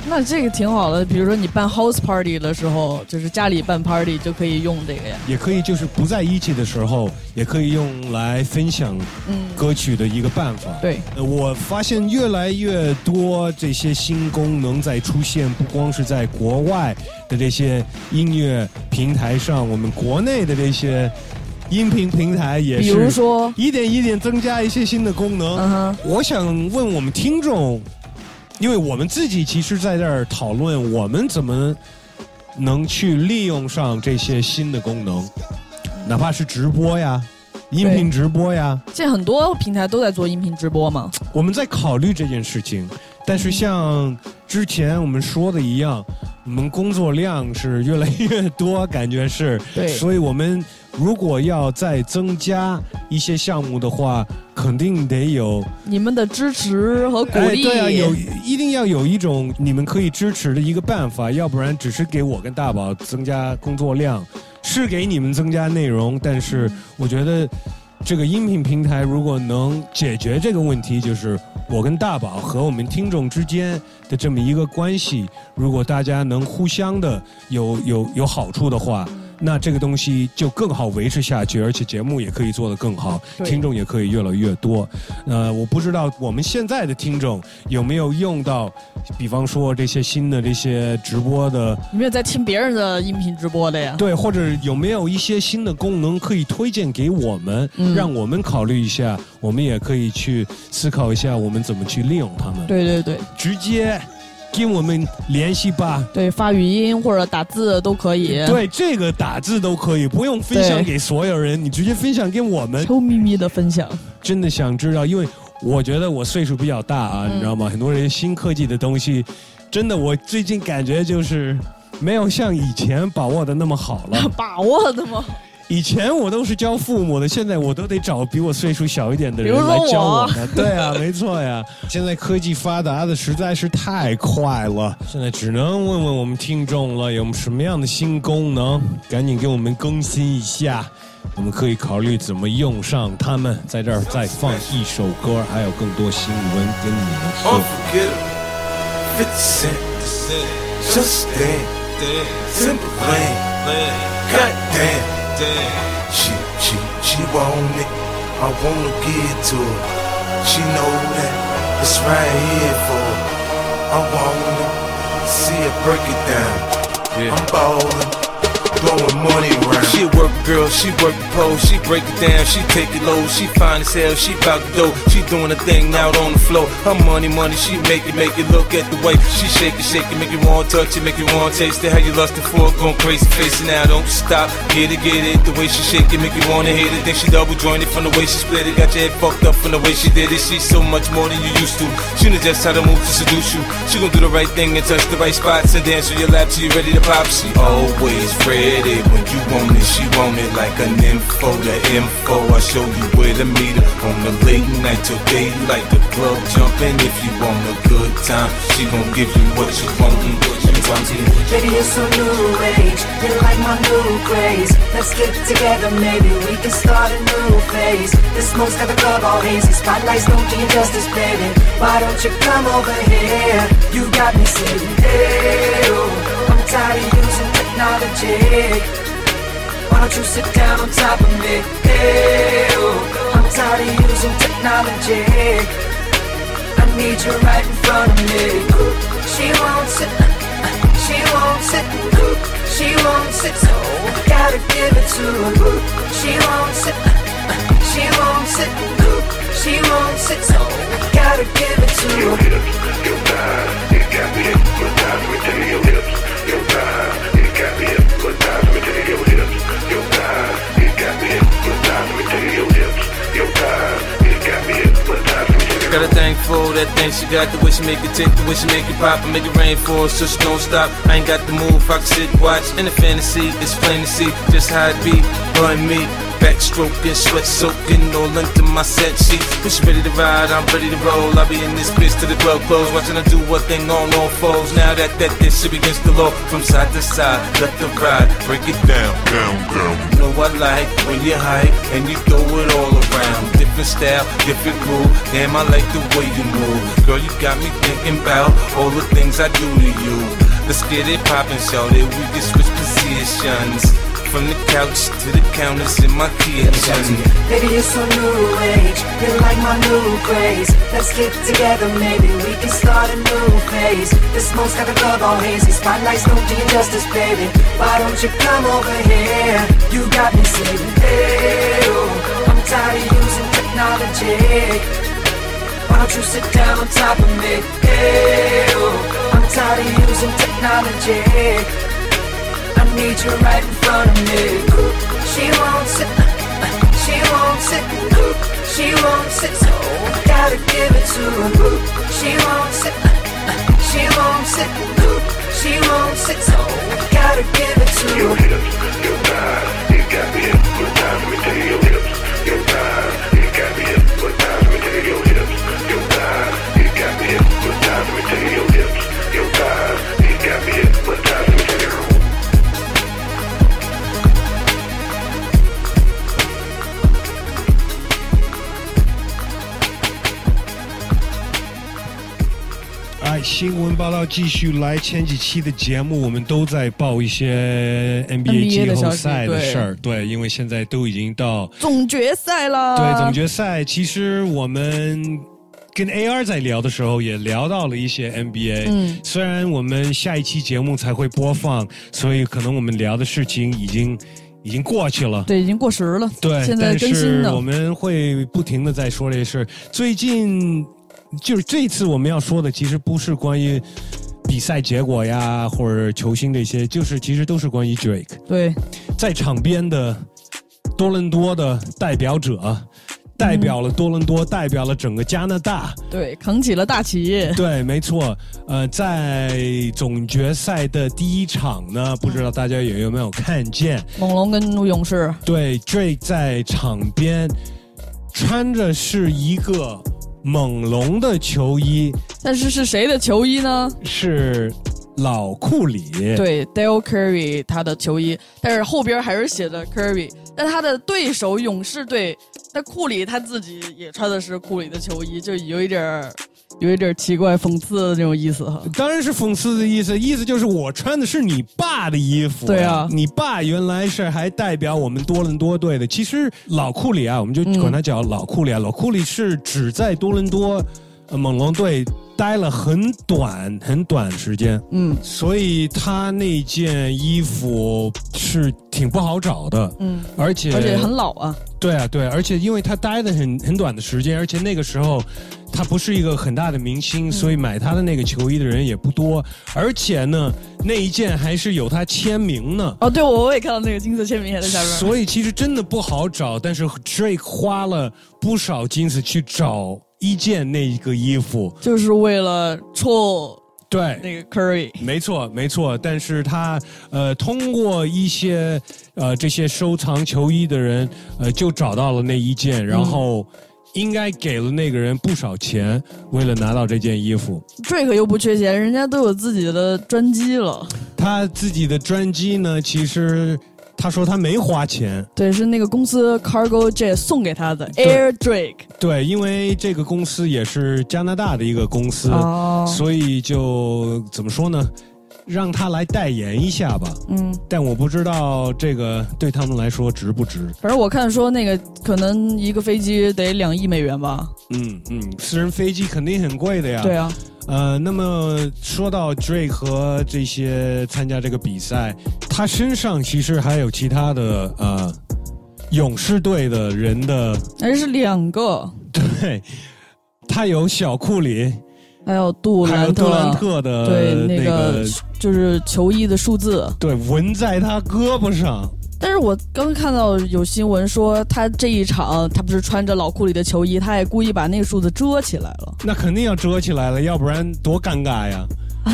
Speaker 3: 那这个挺好的。比如说你办 house party 的时候，就是家里办 party 就可以用这个呀。
Speaker 2: 也可以就是不在一起的时候，也可以用来分享
Speaker 3: 嗯，
Speaker 2: 歌曲的一个办法。
Speaker 3: 对，
Speaker 2: 呃我发现越来越多这些新功能在出现，不光是在国外的这些音乐平台上，我们国内的这些音频平台也
Speaker 3: 比如
Speaker 2: 是
Speaker 3: 说，
Speaker 2: 一点一点增加一些新的功能。我想问我们听众，因为我们自己其实在这儿讨论，我们怎么能去利用上这些新的功能，哪怕是直播呀、音频直播呀，
Speaker 3: 现在很多平台都在做音频直播嘛。
Speaker 2: 我们在考虑这件事情。但是像之前我们说的一样，我们工作量是越来越多，感觉是，
Speaker 3: 对。
Speaker 2: 所以我们如果要再增加一些项目的话，肯定得有
Speaker 3: 你们的支持和鼓
Speaker 2: 哎，
Speaker 3: 励，
Speaker 2: 对啊，有一定要有一种你们可以支持的一个办法，要不然只是给我跟大宝增加工作量，是给你们增加内容，但是我觉得这个音频平台如果能解决这个问题，就是我跟大宝和我们听众之间的这么一个关系，如果大家能互相的有有有好处的话。那这个东西就更好维持下去，而且节目也可以做得更好，听众也可以越来越多。呃，我不知道我们现在的听众有没有用到，比方说这些新的这些直播的，
Speaker 3: 有没有在听别人的音频直播的呀？
Speaker 2: 对，或者有没有一些新的功能可以推荐给我们，
Speaker 3: 嗯
Speaker 2: 让我们考虑一下，我们也可以去思考一下，我们怎么去利用它们。，
Speaker 3: 对对对
Speaker 2: 直接跟我们联系吧。
Speaker 3: 对，发语音或者打字都可以。，
Speaker 2: 对，这个打字都可以，不用分享给所有人，你直接分享给我们。
Speaker 3: 悄咪咪的分享。
Speaker 2: 真的想知道，因为我觉得我岁数比较大啊，
Speaker 3: 嗯
Speaker 2: 你知道吗？很多人新科技的东西，真的我最近感觉就是没有像以前把握的那么好了。[LAUGHS]
Speaker 3: 把握的吗？
Speaker 2: 以前我都是教父母的，现在我都得找比我岁数小一点的人来教我
Speaker 3: 我
Speaker 2: 的。[LAUGHS] 对啊，没错呀。现在科技发达的实在是太快了，现在只能问问我们听众了，有什么样的新功能，赶紧给我们更新一下。我们可以考虑怎么用上它们，在这儿再放一首歌，还有更多新闻跟你们说。
Speaker 6: Unforgettable. 50 Cent. Just damn. Simple plan. Goddamn. She, she, she want it. I wanna give it to her. She know that it's right here for her. I wanna see her break it down. I'm ballin'. Blowing money around.
Speaker 9: She work girl, she work the pole, she break it down, she take it low, she fine as hell, she bout the dough, she doing a thing out on the floor. Her money, money, she make it, make it look at the way she shake it, shake it, make you want to touch it, make you want to taste it. How you lustin' for going crazy, face it now, don't stop, get it, get it. The way she shake it, make you wanna hit it. Then she double jointed from the way she split it, got your head fucked up from the way she did it. She's so much more than you used to. She knows just how to move to seduce you. She gon' do the right thing and touch the right spots and dance on your lap till you ready to pop. She always ready when you want it. She want it like an info, the info. I show you where to meet her on the late night till day. Like the club jumping if you want a good time. She gon' give you what you want what you want.
Speaker 10: Baby, you're so new age. You like my new craze. Let's get together, maybe we can start a new phase. The smoke's got the club all hazy. Spotlights don't do you justice, baby. Why don't you come over here? You got me hey, oh, I'm tired of using technology. Why don't you sit down on top of me? Hey, oh, I'm tired of using technology. I need you right in front of me. She won't sit, she won't sit, she won't sit, so gotta give it to her. She won't sit, she won't sit, she won't sit, so gotta give it to her.
Speaker 9: Got a thing for that thing she got, the way she make it tick, the way she make it pop and make it rain for us, so she don't stop. I ain't got the move, I can sit, watch, in the fantasy, it's plain to see just how it be, and me. Backstroking, sweat soaking, all into my set sheets. When ready to ride, I'm ready to roll. I'll be in this bitch till the club close, watching her do what thing on all foes. Now that that this shit against the law, from side to side, let the ride, break it down, down, down. You know I like when you hype and you throw it all around. Different style, different groove. Damn, I like the way you move. Girl, you got me thinking about all the things I do to you. Let's get it poppin', shout it. We can switch positions. From the couch to the counters in my kitchen.
Speaker 10: Baby, you're so new age. You're like my new craze. Let's get together, maybe we can start a new phase. The smoke's got the club all hazy. Spotlights don't do you justice, baby. Why don't you come over here? You got me saying, hey, oh, I'm tired of using technology. Why don't you sit down on top of me? Hey, oh, I'm tired of using technology. I you right in front of me. She won't sit, she won't sit, she won't sit, so gotta give it to her. She won't sit, she won't sit, she won't sit, so gotta give it to her.
Speaker 2: You hit you bad. You got me hypnotized, her. 哎，报道继续来。前几期的节目，我们都在报一些 NBA 季后赛的事儿。对，因为现在都已经到
Speaker 3: 总决赛了，
Speaker 2: 对总决赛。其实我们跟 AR 在聊的时候，也聊到了一些 NBA。
Speaker 3: 嗯
Speaker 2: 虽然我们下一期节目才会播放，所以可能我们聊的事情已经已经过去了。
Speaker 3: 对，已经过时了。
Speaker 2: 对，
Speaker 3: 现在
Speaker 2: 但
Speaker 3: 更新的
Speaker 2: 是我们会不停的在说这些事儿。最近就是这次我们要说的，其实不是关于比赛结果呀，或者球星这些，就是其实都是关于 Drake
Speaker 3: 对，
Speaker 2: 在场边的多伦多的代表者，代表了多伦多，代表了整个加拿大。
Speaker 3: 对，扛起了大旗。
Speaker 2: 对，没错。呃，在总决赛的第一场呢，不知道大家有有没有看见？
Speaker 3: 猛龙跟勇士，
Speaker 2: 对，Drake 在场边穿着是一个猛龙的球衣，
Speaker 3: 但是是谁的球衣呢？
Speaker 2: 是老库里。
Speaker 3: 对，Dale Curry 他的球衣，但是后边还是写的 Curry，但他的对手勇士队，那库里他自己也穿的是库里的球衣，就有一点儿有一点儿奇怪、讽刺的那种意思哈。
Speaker 2: 当然是讽刺的意思，意思就是我穿的是你爸的衣服。
Speaker 3: 对啊
Speaker 2: 你爸原来是还代表我们多伦多队的。其实老库里啊，我们就管他叫老库里啊。老库里是只在多伦多、呃、猛龙队待了很短很短时间，
Speaker 3: 嗯
Speaker 2: 所以他那件衣服是挺不好找的。
Speaker 3: 嗯，
Speaker 2: 而且
Speaker 3: 而且很老啊。
Speaker 2: 对啊，对，而且因为他待的很很短的时间，而且那个时候他不是一个很大的明星，所以买他的那个球衣的人也不多，而且呢，那一件还是有他签名呢。
Speaker 3: 哦，对，我我也看到那个金色签名还在下边。
Speaker 2: 所以其实真的不好找，但是 Drake 花了不少金子去找一件那一个衣服，
Speaker 3: 就是为了凑
Speaker 2: 对，
Speaker 3: 那个 Curry。
Speaker 2: 没错，没错，但是他呃通过一些呃这些收藏球衣的人呃就找到了那一件，然后应该给了那个人不少钱，为了拿到这件衣服。
Speaker 3: Drake 又不缺钱，人家都有自己的专机了。
Speaker 2: 他自己的专机呢，其实他说他没花钱，
Speaker 3: 对，是那个公司 Cargo Jet 送给他的 Air Drake。
Speaker 2: 对，因为这个公司也是加拿大的一个公司，
Speaker 3: 哦
Speaker 2: 所以就怎么说呢？让他来代言一下吧。
Speaker 3: 嗯，
Speaker 2: 但我不知道这个对他们来说值不值。
Speaker 3: 反正我看说那个可能一个飞机得两亿美元吧。
Speaker 2: 嗯嗯，私人飞机肯定很贵的呀。
Speaker 3: 对啊，
Speaker 2: 呃，那么说到 Drake 和这些参加这个比赛，他身上其实还有其他的呃勇士队的人的，
Speaker 3: 还是两个，[LAUGHS]
Speaker 2: 对，他有小库里，
Speaker 3: 还有杜
Speaker 2: 还有
Speaker 3: 兰特，
Speaker 2: 杜兰特的
Speaker 3: 对
Speaker 2: 那
Speaker 3: 个就是球衣的数字，
Speaker 2: 对，纹在他胳膊上。
Speaker 3: 但是我刚看到有新闻说，他这一场他不是穿着老库里的球衣，他也故意把那个数字遮起来了。
Speaker 2: 那肯定要遮起来了，要不然多尴尬呀！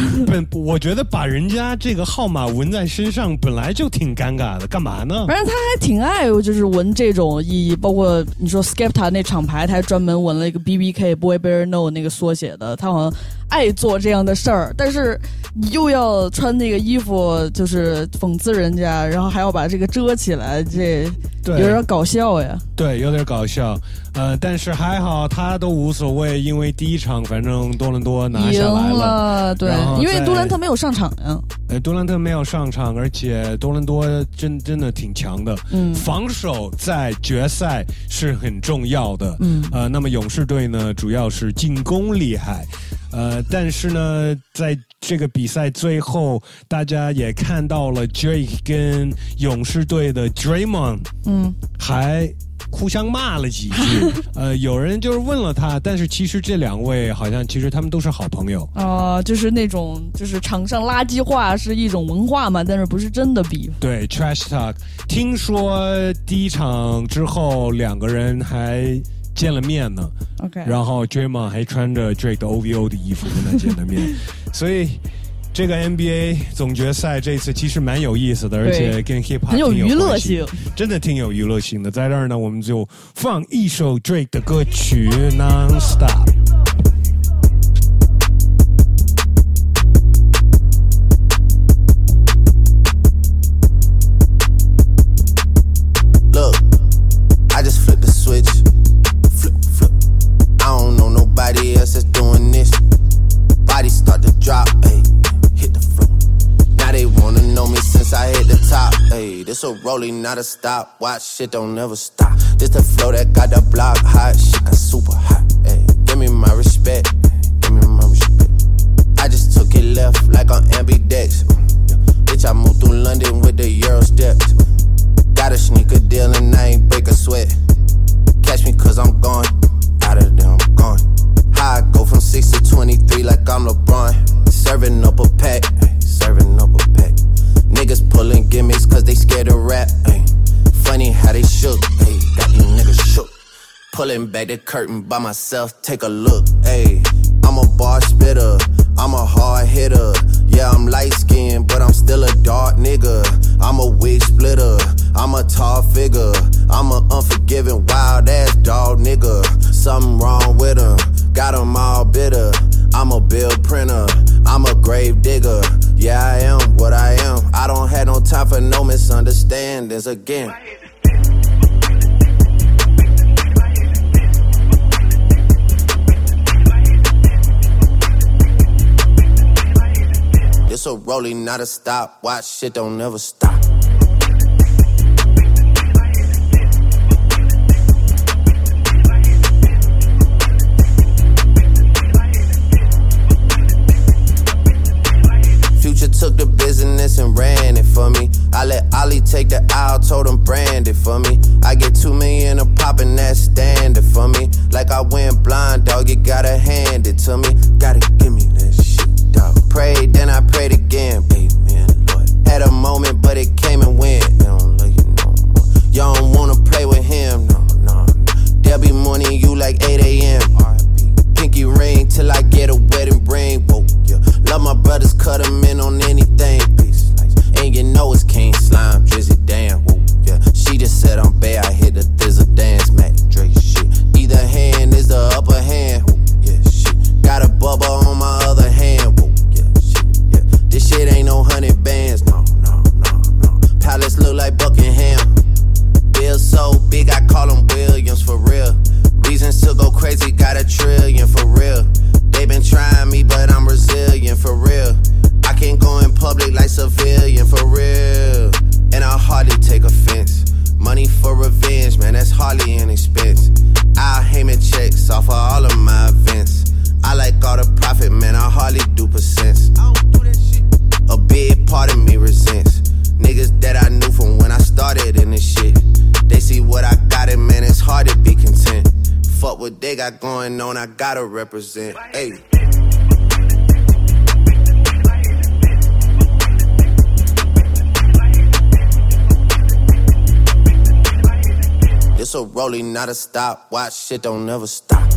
Speaker 2: [LAUGHS] 本我觉得把人家这个号码纹在身上本来就挺尴尬的，干嘛呢？
Speaker 3: 反正他还挺爱就是纹这种意义，包括你说 Skepta 那厂牌，他还专门纹了一个 BBK Boy Better Know 那个缩写的，他好像爱做这样的事儿。但是你又要穿那个衣服，就是讽刺人家，然后还要把这个遮起来，这有点搞笑呀。
Speaker 2: 对，有点搞笑。呃，但是还好他都无所谓，因为第一场反正多伦多拿下来
Speaker 3: 了，对，因为杜兰特没有上场呀。
Speaker 2: 呃，杜兰特没有上场，而且多伦多真真的挺强的，
Speaker 3: 嗯，
Speaker 2: 防守在决赛是很重要的，
Speaker 3: 嗯，
Speaker 2: 呃，那么勇士队呢，主要是进攻厉害，呃，但是呢，在这个比赛最后，大家也看到了 Drake 跟勇士队的 Draymond，
Speaker 3: 嗯，
Speaker 2: 还。互相骂了几句，[LAUGHS] 呃，有人就是问了他，但是其实这两位好像其实他们都是好朋友。
Speaker 3: 啊，就是那种就是场上垃圾话是一种文化嘛，但是不是真的比。
Speaker 2: 对 trash talk。听说第一场之后两个人还见了面呢
Speaker 3: ，OK，
Speaker 2: 然后 Draymond 还穿着 Drake 的 OVO 的衣服跟他见了面，[LAUGHS] 所以。这个 NBA 总决赛这次其实蛮有意思的，而且跟 hip hop
Speaker 3: 很有娱乐
Speaker 2: 性，真的挺有娱乐性的。在这儿呢，我们就放一首 Drake 的歌曲《Non Stop》。
Speaker 11: This a rolling, not a stop. Watch shit don't never stop. This the flow that got the block hot. Shit got super hot. Hey, give me my respect. Give me my respect. I just took it left like on ambidex. Bitch, I moved through London with the Euro steps. Got a sneaker deal and I ain't break a sweat. Catch me cause I'm gone. Out of there, I'm gone. I go from 6 to 23 like I'm LeBron. Serving up a pack serving up a pack. Niggas pulling gimmicks cause they scared to rap. Ay. Funny how they shook, ay. got these niggas shook. Pulling back the curtain by myself, take a look. Ay. I'm a bar spitter, I'm a bill printer, I'm a grave digger. Yeah, I am what I am. I don't have no time for no misunderstandings again. It's a rolling, not a stop. Watch shit don't never stop. Take the aisle, told him brand it for me. I get two million a pop and that's standard for me. Like I went blind, dog, you gotta hand it to me. Gotta give me that shit, dog. Prayed, then I prayed again, amen, Lord. Had a moment, but it came and went. They don't love you no more. Y'all don't wanna play with him, no, no. They'll be morning you like 8 a.m. Pinky ring till I get a wedding ring. Whoa, yeah. Love my brothers, cut them in on anything. Peace. You know it's King Slime, Drizzy, damn. Whoa, yeah. She just said I'm bad, I hit the thizzle dance, Mac got going on, I gotta represent. Hey. This a rolling, not a stop. Watch shit don't never stop.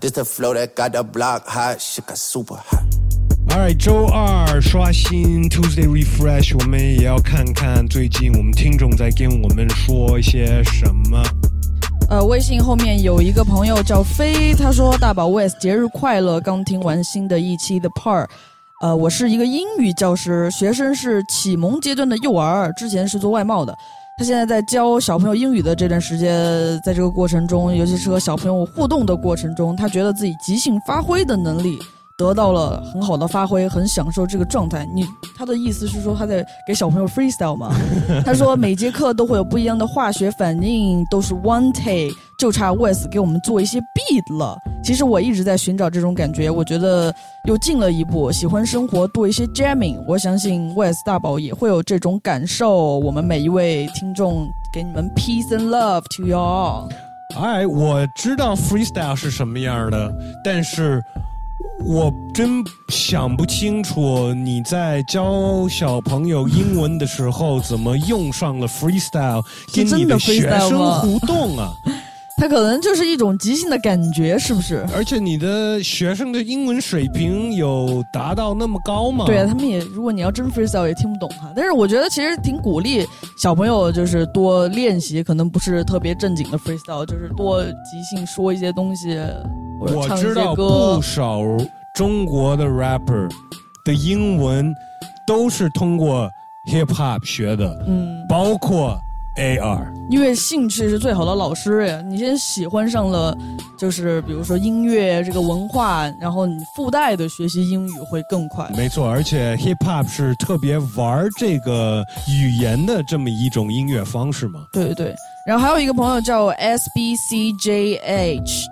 Speaker 11: This the flow that got the block hot, shit got super hot.
Speaker 2: Alright，周二刷新 Tuesday Refresh，我们也要看看最近我们听众在跟我们说一些什么。
Speaker 3: 呃，微信后面有一个朋友叫飞，他说：“大宝 Wes，节日快乐！刚听完新的一期的 Part。呃，我是一个英语教师，学生是启蒙阶段的幼儿，之前是做外贸的。他现在在教小朋友英语的这段时间，在这个过程中，尤其是和小朋友互动的过程中，他觉得自己即兴发挥的能力得到了很好的发挥，很享受这个状态。你他的意思是说他在给小朋友 freestyle 吗？[LAUGHS] 他说每节课都会有不一样的化学反应，都是 one take，就差 Wes 给我们做一些 beat 了。其实我一直在寻找这种感觉，我觉得又进了一步，喜欢生活多一些 jamming。我相信 Wes 大宝也会有这种感受。我们每一位听众给你们 peace and love to you all。
Speaker 2: 哎，我知道 freestyle 是什么样的，但是我真想不清楚你在教小朋友英文的时候怎么用上了 freestyle [LAUGHS] 跟你
Speaker 3: 真的
Speaker 2: 学生互动啊。[LAUGHS]
Speaker 3: 他可能就是一种即兴的感觉，是不是？
Speaker 2: 而且你的学生的英文水平有达到那么高吗？
Speaker 3: 对啊，他们也，如果你要真 freestyle 也听不懂哈。但是我觉得其实挺鼓励小朋友就是多练习，可能不是特别正经的 freestyle，就是多即兴说一些东西，
Speaker 2: 我知道不。少中国的 rapper 的英文都是通过 hip hop 学的，
Speaker 3: 嗯，
Speaker 2: 包括 AR。
Speaker 3: 因为兴趣是最好的老师呀。你先喜欢上了，就是比如说音乐这个文化，然后你附带的学习英语会更快。
Speaker 2: 没错，而且 hip hop 是特别玩这个语言的这么一种音乐方式嘛。
Speaker 3: 对对对，然后还有一个朋友叫 SBCJH，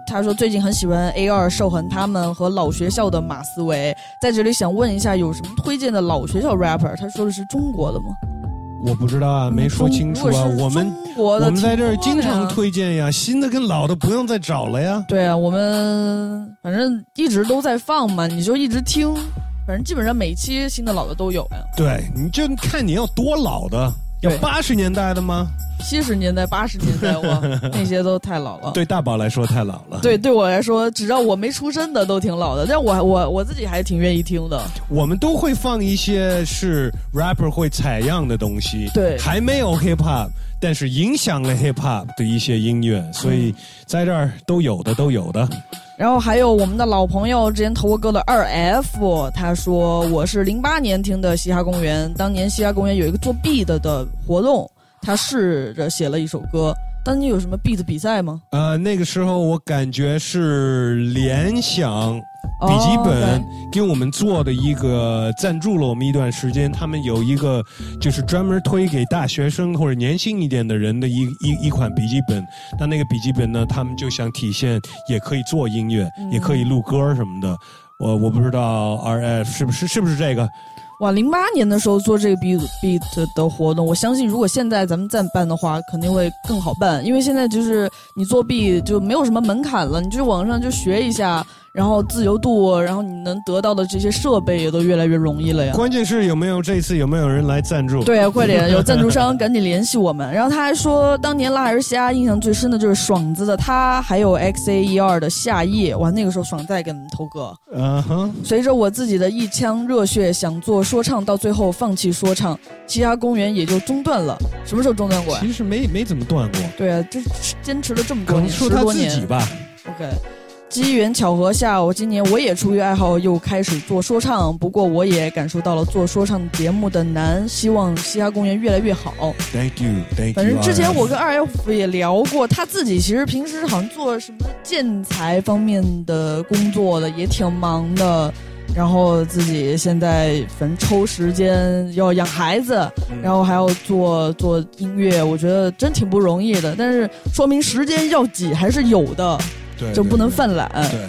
Speaker 3: 他说最近很喜欢 A 二寿恒他们和老学校的马思唯，在这里想问一下有什么推荐的老学校 rapper？他说的是中国的吗？
Speaker 2: 我不知道啊，没说清楚啊。我们我们在这儿经常推荐呀，新的跟老的不用再找了呀。
Speaker 3: 对啊，我们反正一直都在放嘛，你就一直听，反正基本上每期新的老的都有呀。
Speaker 2: 对，你就看你要多老的，要
Speaker 3: 对
Speaker 2: 八十年代的吗？
Speaker 3: 七十年代、八十年代，我，[LAUGHS] 那些都太老了。
Speaker 2: 对大宝来说太老了。
Speaker 3: 对，对我来说，只要我没出生的都挺老的，但我我我自己还挺愿意听的。
Speaker 2: 我们都会放一些是 rapper 会采样的东西，
Speaker 3: 对
Speaker 2: 还没有 hip hop，但是影响了 hip hop 的一些音乐，所以在这儿都有的都有的。
Speaker 3: 然后还有我们的老朋友，之前投过歌的二 F，他说我是零八年听的嘻哈公园，当年嘻哈公园有一个做 beat 的活动，他试着写了一首歌。当年有什么 beat 比赛吗？
Speaker 2: 呃，那个时候我感觉是联想笔记本
Speaker 3: 哦
Speaker 2: 给我们做的一个赞助了我们一段时间，他们有一个就是专门推给大学生或者年轻一点的人的一一一款笔记本。那那个笔记本呢，他们就想体现也可以做音乐，
Speaker 3: 嗯
Speaker 2: 也可以录歌什么的。我我不知道 R F 是不是是不是这个？
Speaker 3: 哇，零八年的时候做这个 beat beat 的活动，我相信如果现在咱们再办的话，肯定会更好办，因为现在就是你做 beat 就没有什么门槛了，你就是网上就学一下，然后自由度，然后你能得到的这些设备也都越来越容易了呀。
Speaker 2: 关键是有没有这次有没有人来赞助？
Speaker 3: 对啊，快点，有 [LAUGHS] 赞助商赶紧联系我们。然后他还说，当年拉尔西亚印象最深的就是爽子的他，还有 X A E 二的夏夜。哇，那个时候爽在给我们投歌。
Speaker 2: 嗯哼，
Speaker 3: 随着我自己的一腔热血，想做说唱，到最后放弃说唱，其他公园也就中断了。什么时候中断过呀？
Speaker 2: 其实没没怎么断过，
Speaker 3: 对啊，这坚持了这么多年，
Speaker 2: 说他
Speaker 3: 十多年。
Speaker 2: 自己吧。
Speaker 3: OK，机缘巧合下，我今年我也出于爱好又开始做说唱，不过我也感受到了做说唱节目的难，希望嘻哈公园越来越好。
Speaker 2: Thank you, thank you.
Speaker 3: 反正之前我跟二 F 也聊过，他自己其实平时好像做什么建材方面的工作的，也挺忙的。然后自己现在反正抽时间要养孩子，
Speaker 2: 嗯
Speaker 3: 然后还要做做音乐，我觉得真挺不容易的。但是说明时间要挤还是有的，
Speaker 2: 对
Speaker 3: 就不能犯懒。
Speaker 2: 对，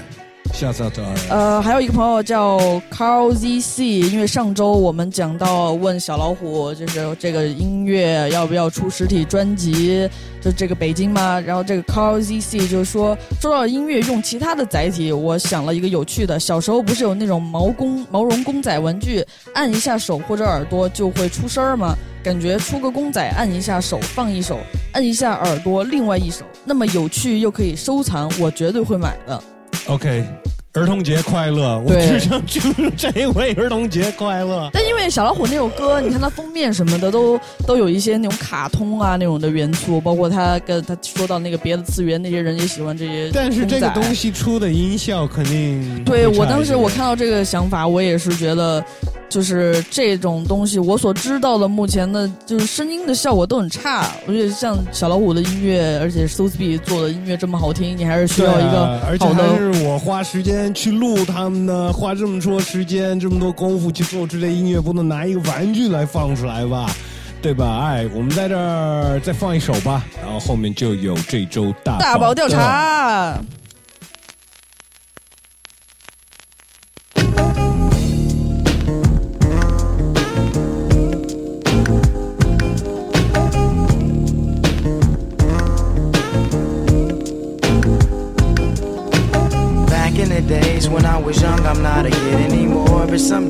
Speaker 2: 下次到
Speaker 3: 呃，还有一个朋友叫 Carl ZC，因为上周我们讲到问小老虎，就是这个音乐要不要出实体专辑，就这个北京嘛。然后这个 Carl ZC 就说，说到音乐用其他的载体，我想了一个有趣的，小时候不是有那种毛公毛绒公仔玩具，按一下手或者耳朵就会出声儿吗？感觉出个公仔，按一下手放一首，按一下耳朵另外一首，那么有趣又可以收藏，我绝对会买的。
Speaker 2: OK，儿童节快乐！我只想祝这位儿童节快乐。
Speaker 3: 但因为小老虎那首歌，你看它封面什么的都都有一些那种卡通啊那种的元素，包括他跟他说到那个别的次元那些人也喜欢这些。
Speaker 2: 但是这个东。西出的音效肯定
Speaker 3: 对我当时我看到这个想法，我也是觉得，就是这种东西，我所知道的目前的，就是声音的效果都很差。我觉得像小老虎的音乐，而且 So Speed 做的音乐这么好听，你还是需要一
Speaker 2: 对
Speaker 3: 个
Speaker 2: 啊而且
Speaker 3: 好的。
Speaker 2: 还是我花时间去录他们呢，花这么多时间、这么多功夫去做这类音乐，不能拿一个玩具来放出来吧？对吧？哎，我们在这儿再放一首吧，然后后面就有这周大
Speaker 3: 大宝调查。
Speaker 5: I'm not a kid anymore. But some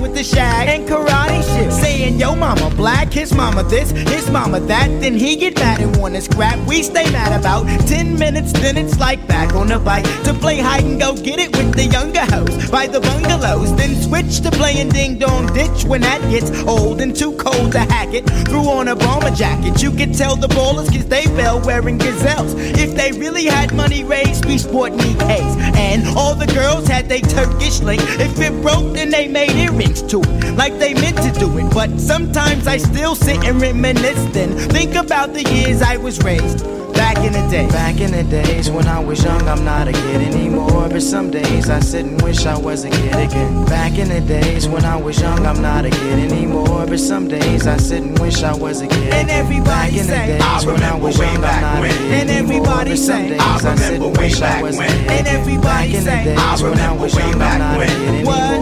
Speaker 12: with the shag and karate shit. Saying, yo, mama black, his mama this, his mama that. Then he get mad and wanna scrap. We stay mad about 10 minutes, then it's like back on the bike to play hide and go get it with the younger hoes by the bungalows. Then switch to playing ding dong ditch when that gets old and too cold to hack it. Threw on a bomber jacket. You could tell the ballers cause they fell wearing gazelles. If they really had money raised, we sport knee. And all the girls had they Turkish link. If it broke, then they made earrings to it. Like they meant to do it. But sometimes I still sit and reminisce then. Think about the years I was raised. Back in the day.
Speaker 5: Back in the days when I was young, I'm not a kid anymore. But some days I sit and wish I was a kid again. Back in the days when I was young, I'm not a kid anymore. But some days I sit and wish I was a kid.
Speaker 12: And everybody
Speaker 5: Back in the days
Speaker 12: I
Speaker 5: when I
Speaker 12: remember
Speaker 5: was
Speaker 12: way
Speaker 5: young, I'm
Speaker 12: back
Speaker 5: not a
Speaker 12: when.
Speaker 5: kid
Speaker 12: And
Speaker 5: anymore.
Speaker 12: everybody
Speaker 5: But some
Speaker 12: say,
Speaker 5: days
Speaker 12: I
Speaker 5: I sit
Speaker 12: remember
Speaker 5: and
Speaker 12: way
Speaker 5: wish I
Speaker 12: back
Speaker 5: was a
Speaker 12: when.
Speaker 5: kid.
Speaker 12: And everybody
Speaker 5: Back in the days
Speaker 12: I
Speaker 5: when I
Speaker 12: remember
Speaker 5: was
Speaker 12: way
Speaker 5: young, I'm
Speaker 12: back
Speaker 5: not a
Speaker 12: when.
Speaker 5: kid anymore.
Speaker 12: What?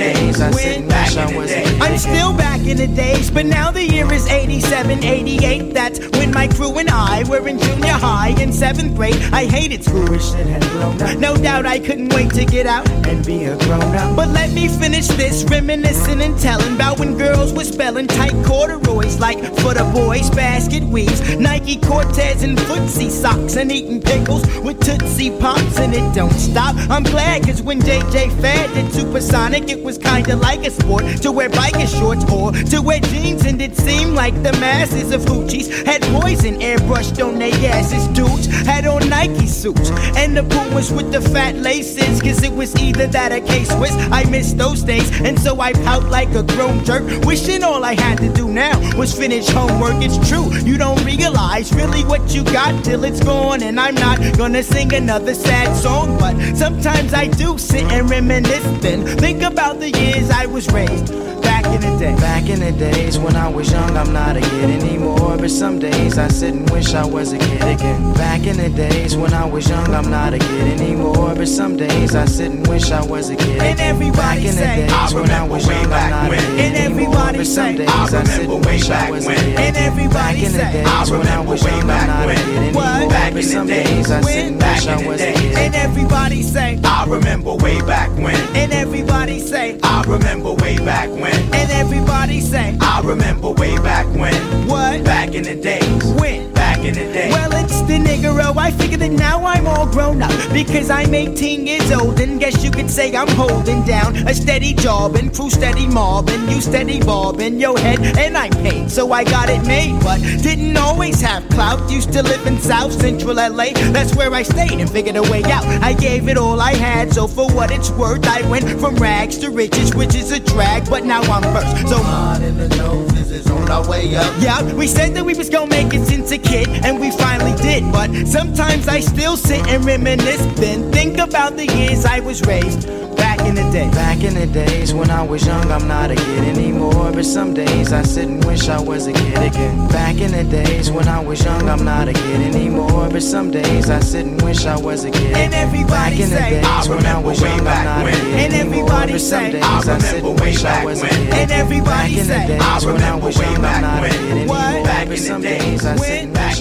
Speaker 12: Days
Speaker 5: I sit
Speaker 12: when?
Speaker 5: and
Speaker 12: Back
Speaker 5: wish I was a
Speaker 12: days.
Speaker 5: kid
Speaker 12: I'm still back in the days, but now the year is 87, 88. That's when my crew and I were in junior high in seventh grade. I hated school.
Speaker 5: Shit had blown up.
Speaker 12: No doubt I couldn't wait to get out.
Speaker 5: and be a grown up.
Speaker 12: But let me finish this, reminiscing and telling about when girls were spelling tight corduroys like for the boys, basket weaves, Nike Cortez and footsie socks, and eating pickles with Tootsie Pops, and it don't stop. I'm glad, cause when JJ Fad did Supersonic, it was kinda like a sport to wear biker shorts or to wear jeans, and it seemed like the masses of hoochies had poison airbrushed on their asses. Dudes had on Nike suits, and the Pumas with the fat laces, cause it was either that or K Swiss. I miss those days, and so I pout like a grown jerk, wishing all I had to do now was finish homework. It's true, you don't realize really what you got till it's gone, and I'm not gonna sing another sad song, but sometimes I do sit and reminisce. Then think about the years I was raised in the day.
Speaker 5: Back in the days when I was young, I'm not a kid anymore. But some days I sit and wish I was a kid again. Back in the days when I was young, I'm not a kid anymore. But some days I sit and wish I was a kid
Speaker 12: And everybody
Speaker 5: Back in the
Speaker 12: say,
Speaker 5: days
Speaker 12: I
Speaker 5: when I was young, I'm
Speaker 12: back
Speaker 5: not a
Speaker 12: when.
Speaker 5: kid
Speaker 12: And
Speaker 5: anymore.
Speaker 12: everybody
Speaker 5: But some
Speaker 12: say,
Speaker 5: days
Speaker 12: I
Speaker 5: I sit and wish I
Speaker 12: back
Speaker 5: was a
Speaker 12: when.
Speaker 5: kid
Speaker 12: And everybody
Speaker 5: Back in the
Speaker 12: say,
Speaker 5: days
Speaker 12: I
Speaker 5: when I was
Speaker 12: way
Speaker 5: young, I'm
Speaker 12: back
Speaker 5: not a
Speaker 12: when.
Speaker 5: kid anymore.
Speaker 12: Back
Speaker 5: But some
Speaker 12: days
Speaker 5: I sit and wish I was a kid
Speaker 12: And everybody say,
Speaker 6: I remember way back when.
Speaker 12: and everybody say,
Speaker 6: I remember way back when.
Speaker 12: And everybody say,
Speaker 6: I remember way back when.
Speaker 12: what?
Speaker 6: Back in the days.
Speaker 12: When?
Speaker 6: Back in the days.
Speaker 12: Well, it's the nigga, Oh, I figure that now I'm all grown up because I'm 18 years old and guess you could say I'm holding down a steady job and crew steady mobbing, you steady bob in your head and I'm paid, so I got it made, but didn't always have clout. Used to live in South Central LA, that's where I stayed and figured a way out. I gave it all I had, so for what it's worth, I went from rags to riches, which is a drag, but now I'm first. So
Speaker 6: Hard in the nose is on our way up.
Speaker 12: yeah, we said that we was gonna make it since a kid, and we finally did. But sometimes I still sit and reminisce, then think about the years I was raised back in the day.
Speaker 5: Back in the days when I was young, I'm not a kid anymore. But some days I sit and wish I was a kid again. Back in the days when I was young, I'm not a kid anymore. But some days I sit and wish I was a kid.
Speaker 12: And everybody
Speaker 5: Back in the
Speaker 12: say,
Speaker 5: days
Speaker 6: I
Speaker 5: when I was
Speaker 6: way
Speaker 5: young, I'm
Speaker 6: back
Speaker 5: not
Speaker 6: when.
Speaker 5: a kid
Speaker 12: And
Speaker 5: anymore.
Speaker 12: everybody
Speaker 5: But some
Speaker 12: say,
Speaker 5: days
Speaker 6: I
Speaker 5: I sit
Speaker 6: remember
Speaker 5: and
Speaker 6: way
Speaker 5: wish I
Speaker 6: back
Speaker 5: was a
Speaker 6: when.
Speaker 5: kid.
Speaker 12: And everybody
Speaker 5: Back in the days
Speaker 6: I
Speaker 5: when I was
Speaker 6: way
Speaker 5: young, I'm
Speaker 6: back
Speaker 5: not a
Speaker 6: when.
Speaker 5: kid
Speaker 12: What?
Speaker 6: Back in the days
Speaker 5: I sit and wish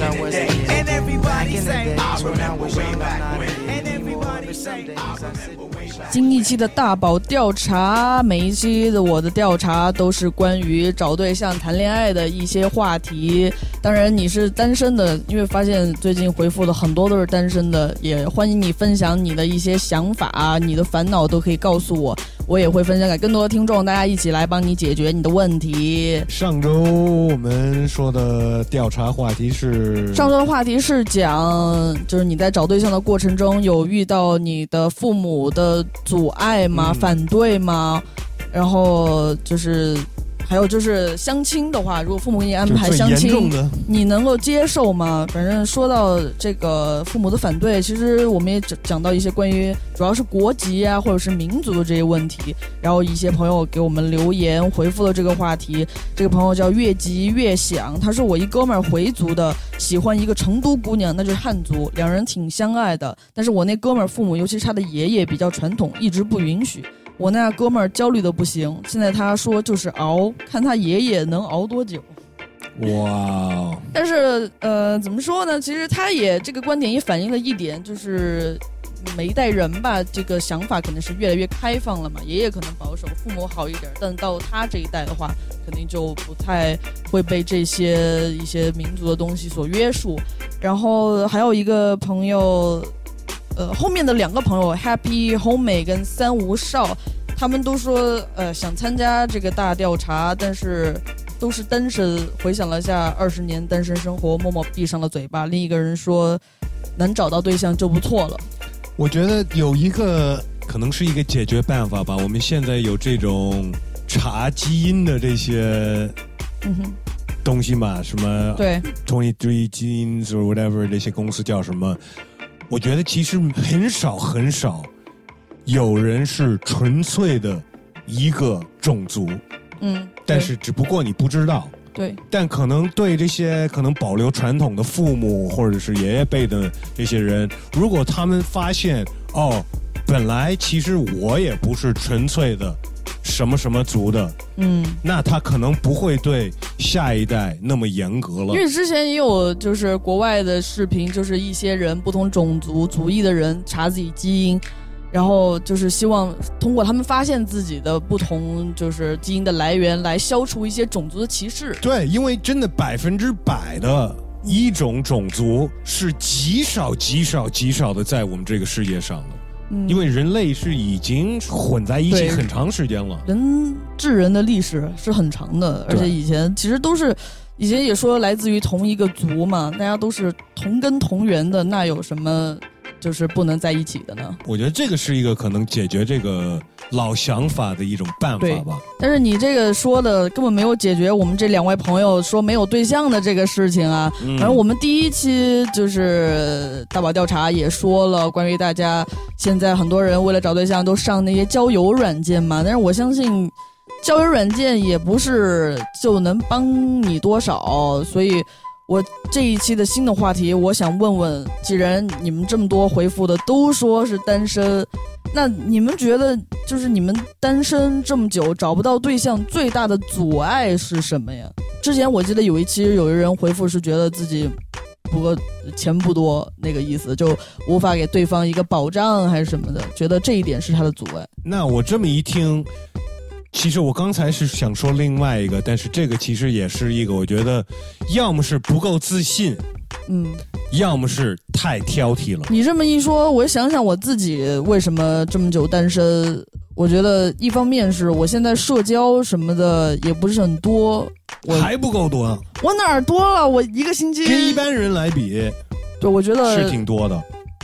Speaker 3: 今一期的大宝调查每一期的我的调查都是关于找对象谈恋爱的一些话题。当然你是单身的因为发现最近回复的很多都是单身的也欢迎你分享你的一些想法你的烦恼都可以告诉我。我也会分享给更多的听众，大家一起来帮你解决你的问题。
Speaker 2: 上周我们说的调查话题是
Speaker 3: 上周的话题是讲，就是你在找对象的过程中有遇到你的父母的阻碍吗？
Speaker 2: 嗯
Speaker 3: 反对吗？然后就是，还有就是相亲的话，如果父母给你安排相亲，你能够接受吗？反正说到这个父母的反对，其实我们也讲讲到一些关于主要是国籍啊或者是民族的这些问题。然后一些朋友给我们留言回复了这个话题。这个朋友叫越急越想，他是我一哥们儿回族的，喜欢一个成都姑娘，那就是汉族，两人挺相爱的。但是我那哥们儿父母，尤其是他的爷爷比较传统，一直不允许。我那哥们儿焦虑的不行，现在他说就是熬，看他爷爷能熬多久。
Speaker 2: 哇哦，
Speaker 3: 但是呃，怎么说呢？其实他也这个观点也反映了一点，就是每一代人吧，这个想法肯定是越来越开放了嘛。爷爷可能保守，父母好一点，但到他这一代的话，肯定就不太会被这些一些民族的东西所约束。然后还有一个朋友，呃，后面的两个朋友 Happy Home 跟三无少，他们都说呃想参加这个大调查，但是都是单身。回想了下二十年单身生活，默默闭上了嘴巴。另一个人说，能找到对象就不错了。
Speaker 2: 我觉得有一个可能是一个解决办法吧。我们现在有这种查基因的这些
Speaker 3: 嗯哼，
Speaker 2: 东西嘛，什么
Speaker 3: 对
Speaker 2: ，Twenty Three Genes or whatever 这些公司叫什么？我觉得其实很少很少有人是纯粹的一个种族，
Speaker 3: 嗯，
Speaker 2: 但是只不过你不知道。
Speaker 3: 对，
Speaker 2: 但可能对这些可能保留传统的父母或者是爷爷辈的这些人，如果他们发现哦，本来其实我也不是纯粹的什么什么族的，
Speaker 3: 嗯，
Speaker 2: 那他可能不会对下一代那么严格了
Speaker 3: 因。为之前也有就是国外的视频，就是一些人不同种族族裔的人查自己基因，然后就是希望通过他们发现自己的不同就是基因的来源，来消除一些种族的歧视。
Speaker 2: 对，因为真的百分之百的一种种族是极少、极少、极少的在我们这个世界上的，
Speaker 3: 嗯
Speaker 2: 因为人类是已经混在一起很长时间了。
Speaker 3: 人智人的历史是很长的，而且以前其实都是，以前也说来自于同一个族嘛，大家都是同根同源的，那有什么就是不能在一起的呢？
Speaker 2: 我觉得这个是一个可能解决这个老想法的一种办法吧。
Speaker 3: 但是你这个说的根本没有解决我们这两位朋友说没有对象的这个事情啊。
Speaker 2: 嗯
Speaker 3: 反正我们第一期就是大宝调查也说了，关于大家现在很多人为了找对象都上那些交友软件嘛，但是我相信交友软件也不是就能帮你多少，所以。我这一期的新的话题，我想问问，既然你们这么多回复的都说是单身，那你们觉得就是你们单身这么久找不到对象，最大的阻碍是什么呀？之前我记得有一期有一人回复是觉得自己不过钱不多那个意思，就无法给对方一个保障还是什么的，觉得这一点是他的阻碍。
Speaker 2: 那我这么一听，其实我刚才是想说另外一个，但是这个其实也是一个，我觉得要么是不够自信，
Speaker 3: 嗯，
Speaker 2: 要么是太挑剔了。
Speaker 3: 你这么一说，我想想我自己为什么这么久单身。我觉得一方面是我现在社交什么的也不是很多，我
Speaker 2: 还不够多，
Speaker 3: 我哪儿多了？我一个星期
Speaker 2: 跟一般人来比，
Speaker 3: 对，我觉得
Speaker 2: 是挺多的。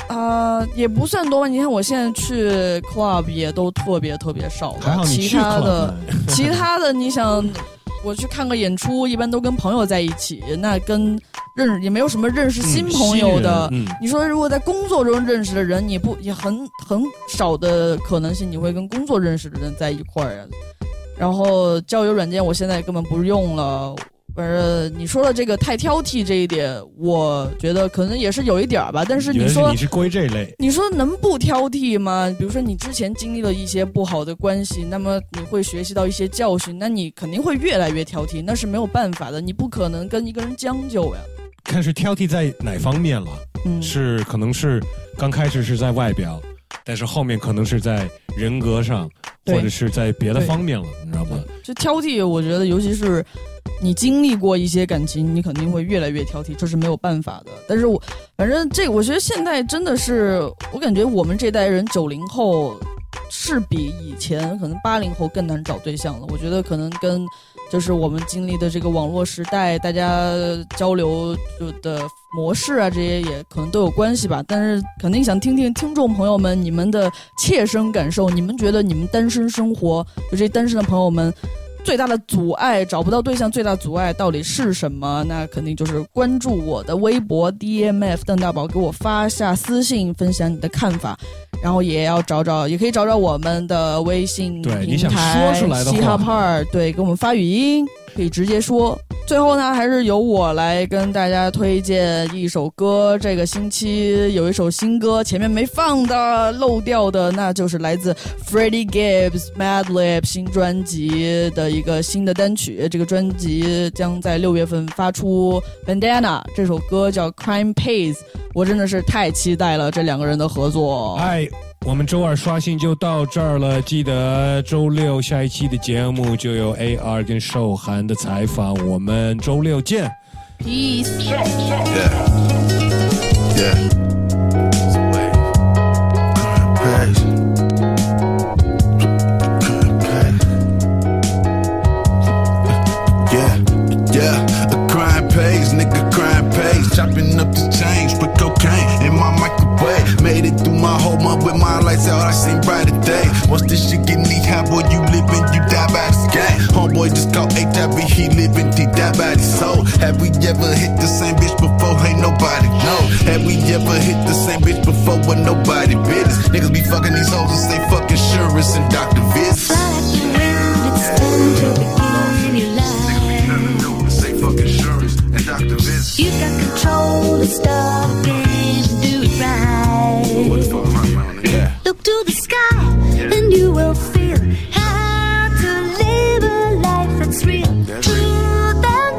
Speaker 3: 啊、也不算多吧。你看我现在去 club 也都特别特别少
Speaker 2: 还好
Speaker 3: 了，其
Speaker 2: 你去
Speaker 3: 他的其他的，你想我去看个演出，一般都跟朋友在一起，那跟认识也没有什么认识新朋友的。
Speaker 2: 嗯嗯
Speaker 3: 你说如果在工作中认识的人，你不也很很少的可能性你会跟工作认识的人在一块儿啊？然后交友软件我现在根本不用了。反正你说的这个太挑剔这一点，我觉得可能也是有一点儿吧。但是你说
Speaker 2: 你是归这类，
Speaker 3: 你说能不挑剔吗？比如说你之前经历了一些不好的关系，那么你会学习到一些教训，那你肯定会越来越挑剔，那是没有办法的，你不可能跟一个人将就呀。
Speaker 2: 看是挑剔在哪方面了。
Speaker 3: 嗯
Speaker 2: 是可能是刚开始是在外表，但是后面可能是在人格上，或者是在别的方面了，你知道吗？
Speaker 3: 这挑剔，我觉得尤其是你经历过一些感情，你肯定会越来越挑剔，这是没有办法的。但是我反正这，我觉得现在真的是，我感觉我们这代人九零后是比以前可能八零后更难找对象了。我觉得可能跟就是我们经历的这个网络时代，大家交流就的模式啊，这些也可能都有关系吧。但是肯定想听听听众朋友们你们的切身感受，你们觉得你们单身生活，就这单身的朋友们。最大的阻碍找不到对象，最大阻碍到底是什么？那肯定就是关注我的微博 DMF 邓大宝，给我发下私信，分享你的看法。然后也要找找，也可以找找我们的微信
Speaker 2: 对你想
Speaker 3: 平台
Speaker 2: 说出来的话
Speaker 3: 嘻哈派儿，对，给我们发语音，可以直接说。最后呢，还是由我来跟大家推荐一首歌。这个星期有一首新歌，前面没放的、漏掉的，那就是来自 Freddie Gibbs Madlib 新专辑的一个新的单曲。这个专辑将在六月份发出。Bandana 这首歌叫 Crime Pays，我真的是太期待了这两个人的合作。
Speaker 2: 哎，我们周二刷新就到这儿了，记得周六下一期的节目就有 AR 跟寿涵的采访，我们周六见。
Speaker 3: Peace。
Speaker 6: Yeah. Yeah. This shit get knee high, boy, you living, you die by this game. Homeboy just called HIV, he living, he died by his soul. Have we ever hit the same bitch before? Ain't nobody know. Have we ever hit the same bitch before? When nobody business. Niggas be fucking these hoes and say fuck insurance and doctor visits. Say fuck insurance and doctor visits.
Speaker 13: You got control to stop and do it right. Look to the sky and you will feel how to live a life that's real.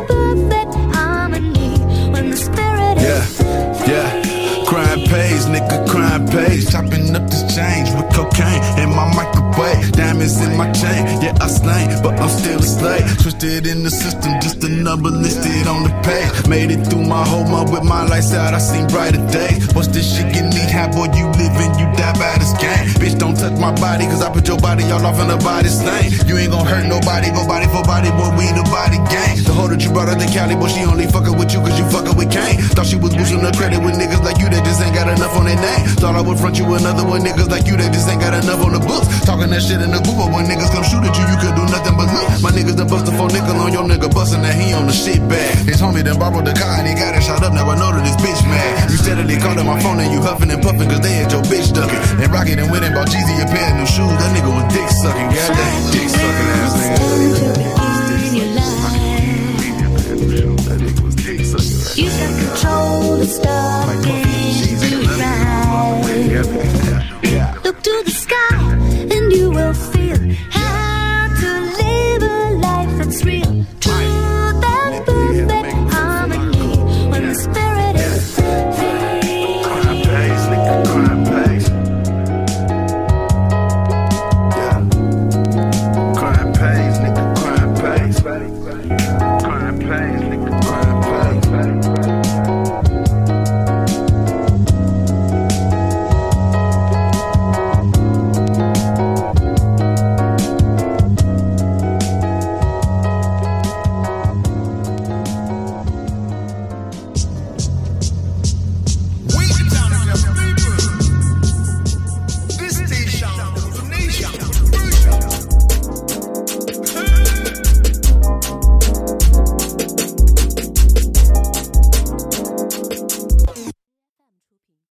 Speaker 13: Perfect harmony when the spirit
Speaker 6: Yeah,
Speaker 13: is
Speaker 6: yeah. Crime pays, nigga, crime pays. Chopping up this change with cocaine in my microwave. Diamonds in my chain, yeah, I slain, but still a slave. Twisted in the system, just a number listed on the page. Made it through my whole month with my lights out, I seen brighter days. Once this shit get knee high, boy, you living, you die by this game. Bitch, don't touch my body, cause I put your body all off in the body stain. You ain't gon' hurt nobody, go body for body, boy, we the body gang. The hoe that you brought up to Cali, boy, she only fucking with you cause you fucking with Kane. Thought she was boosting the credit with niggas like you that just ain't got enough on their name. Thought I would front you another one, niggas like you that just ain't got enough on the books. Talking that shit in the group, but when niggas come shoot at you, you could do nothing but look. My niggas done bust a four nickel on your nigga bustin' that he on the shit bag. His homie done borrowed the car and he got it shot up. Now I know that this bitch mad. You steadily called up my phone and you huffin' and puffin' cause they had your bitch duckin'. And Rocket and went and bought Jeezy a pair of new shoes. That nigga was dick suckin', goddamn dick suckin' ass nigga. You got control the stuff and do it right.
Speaker 13: Look to the sky.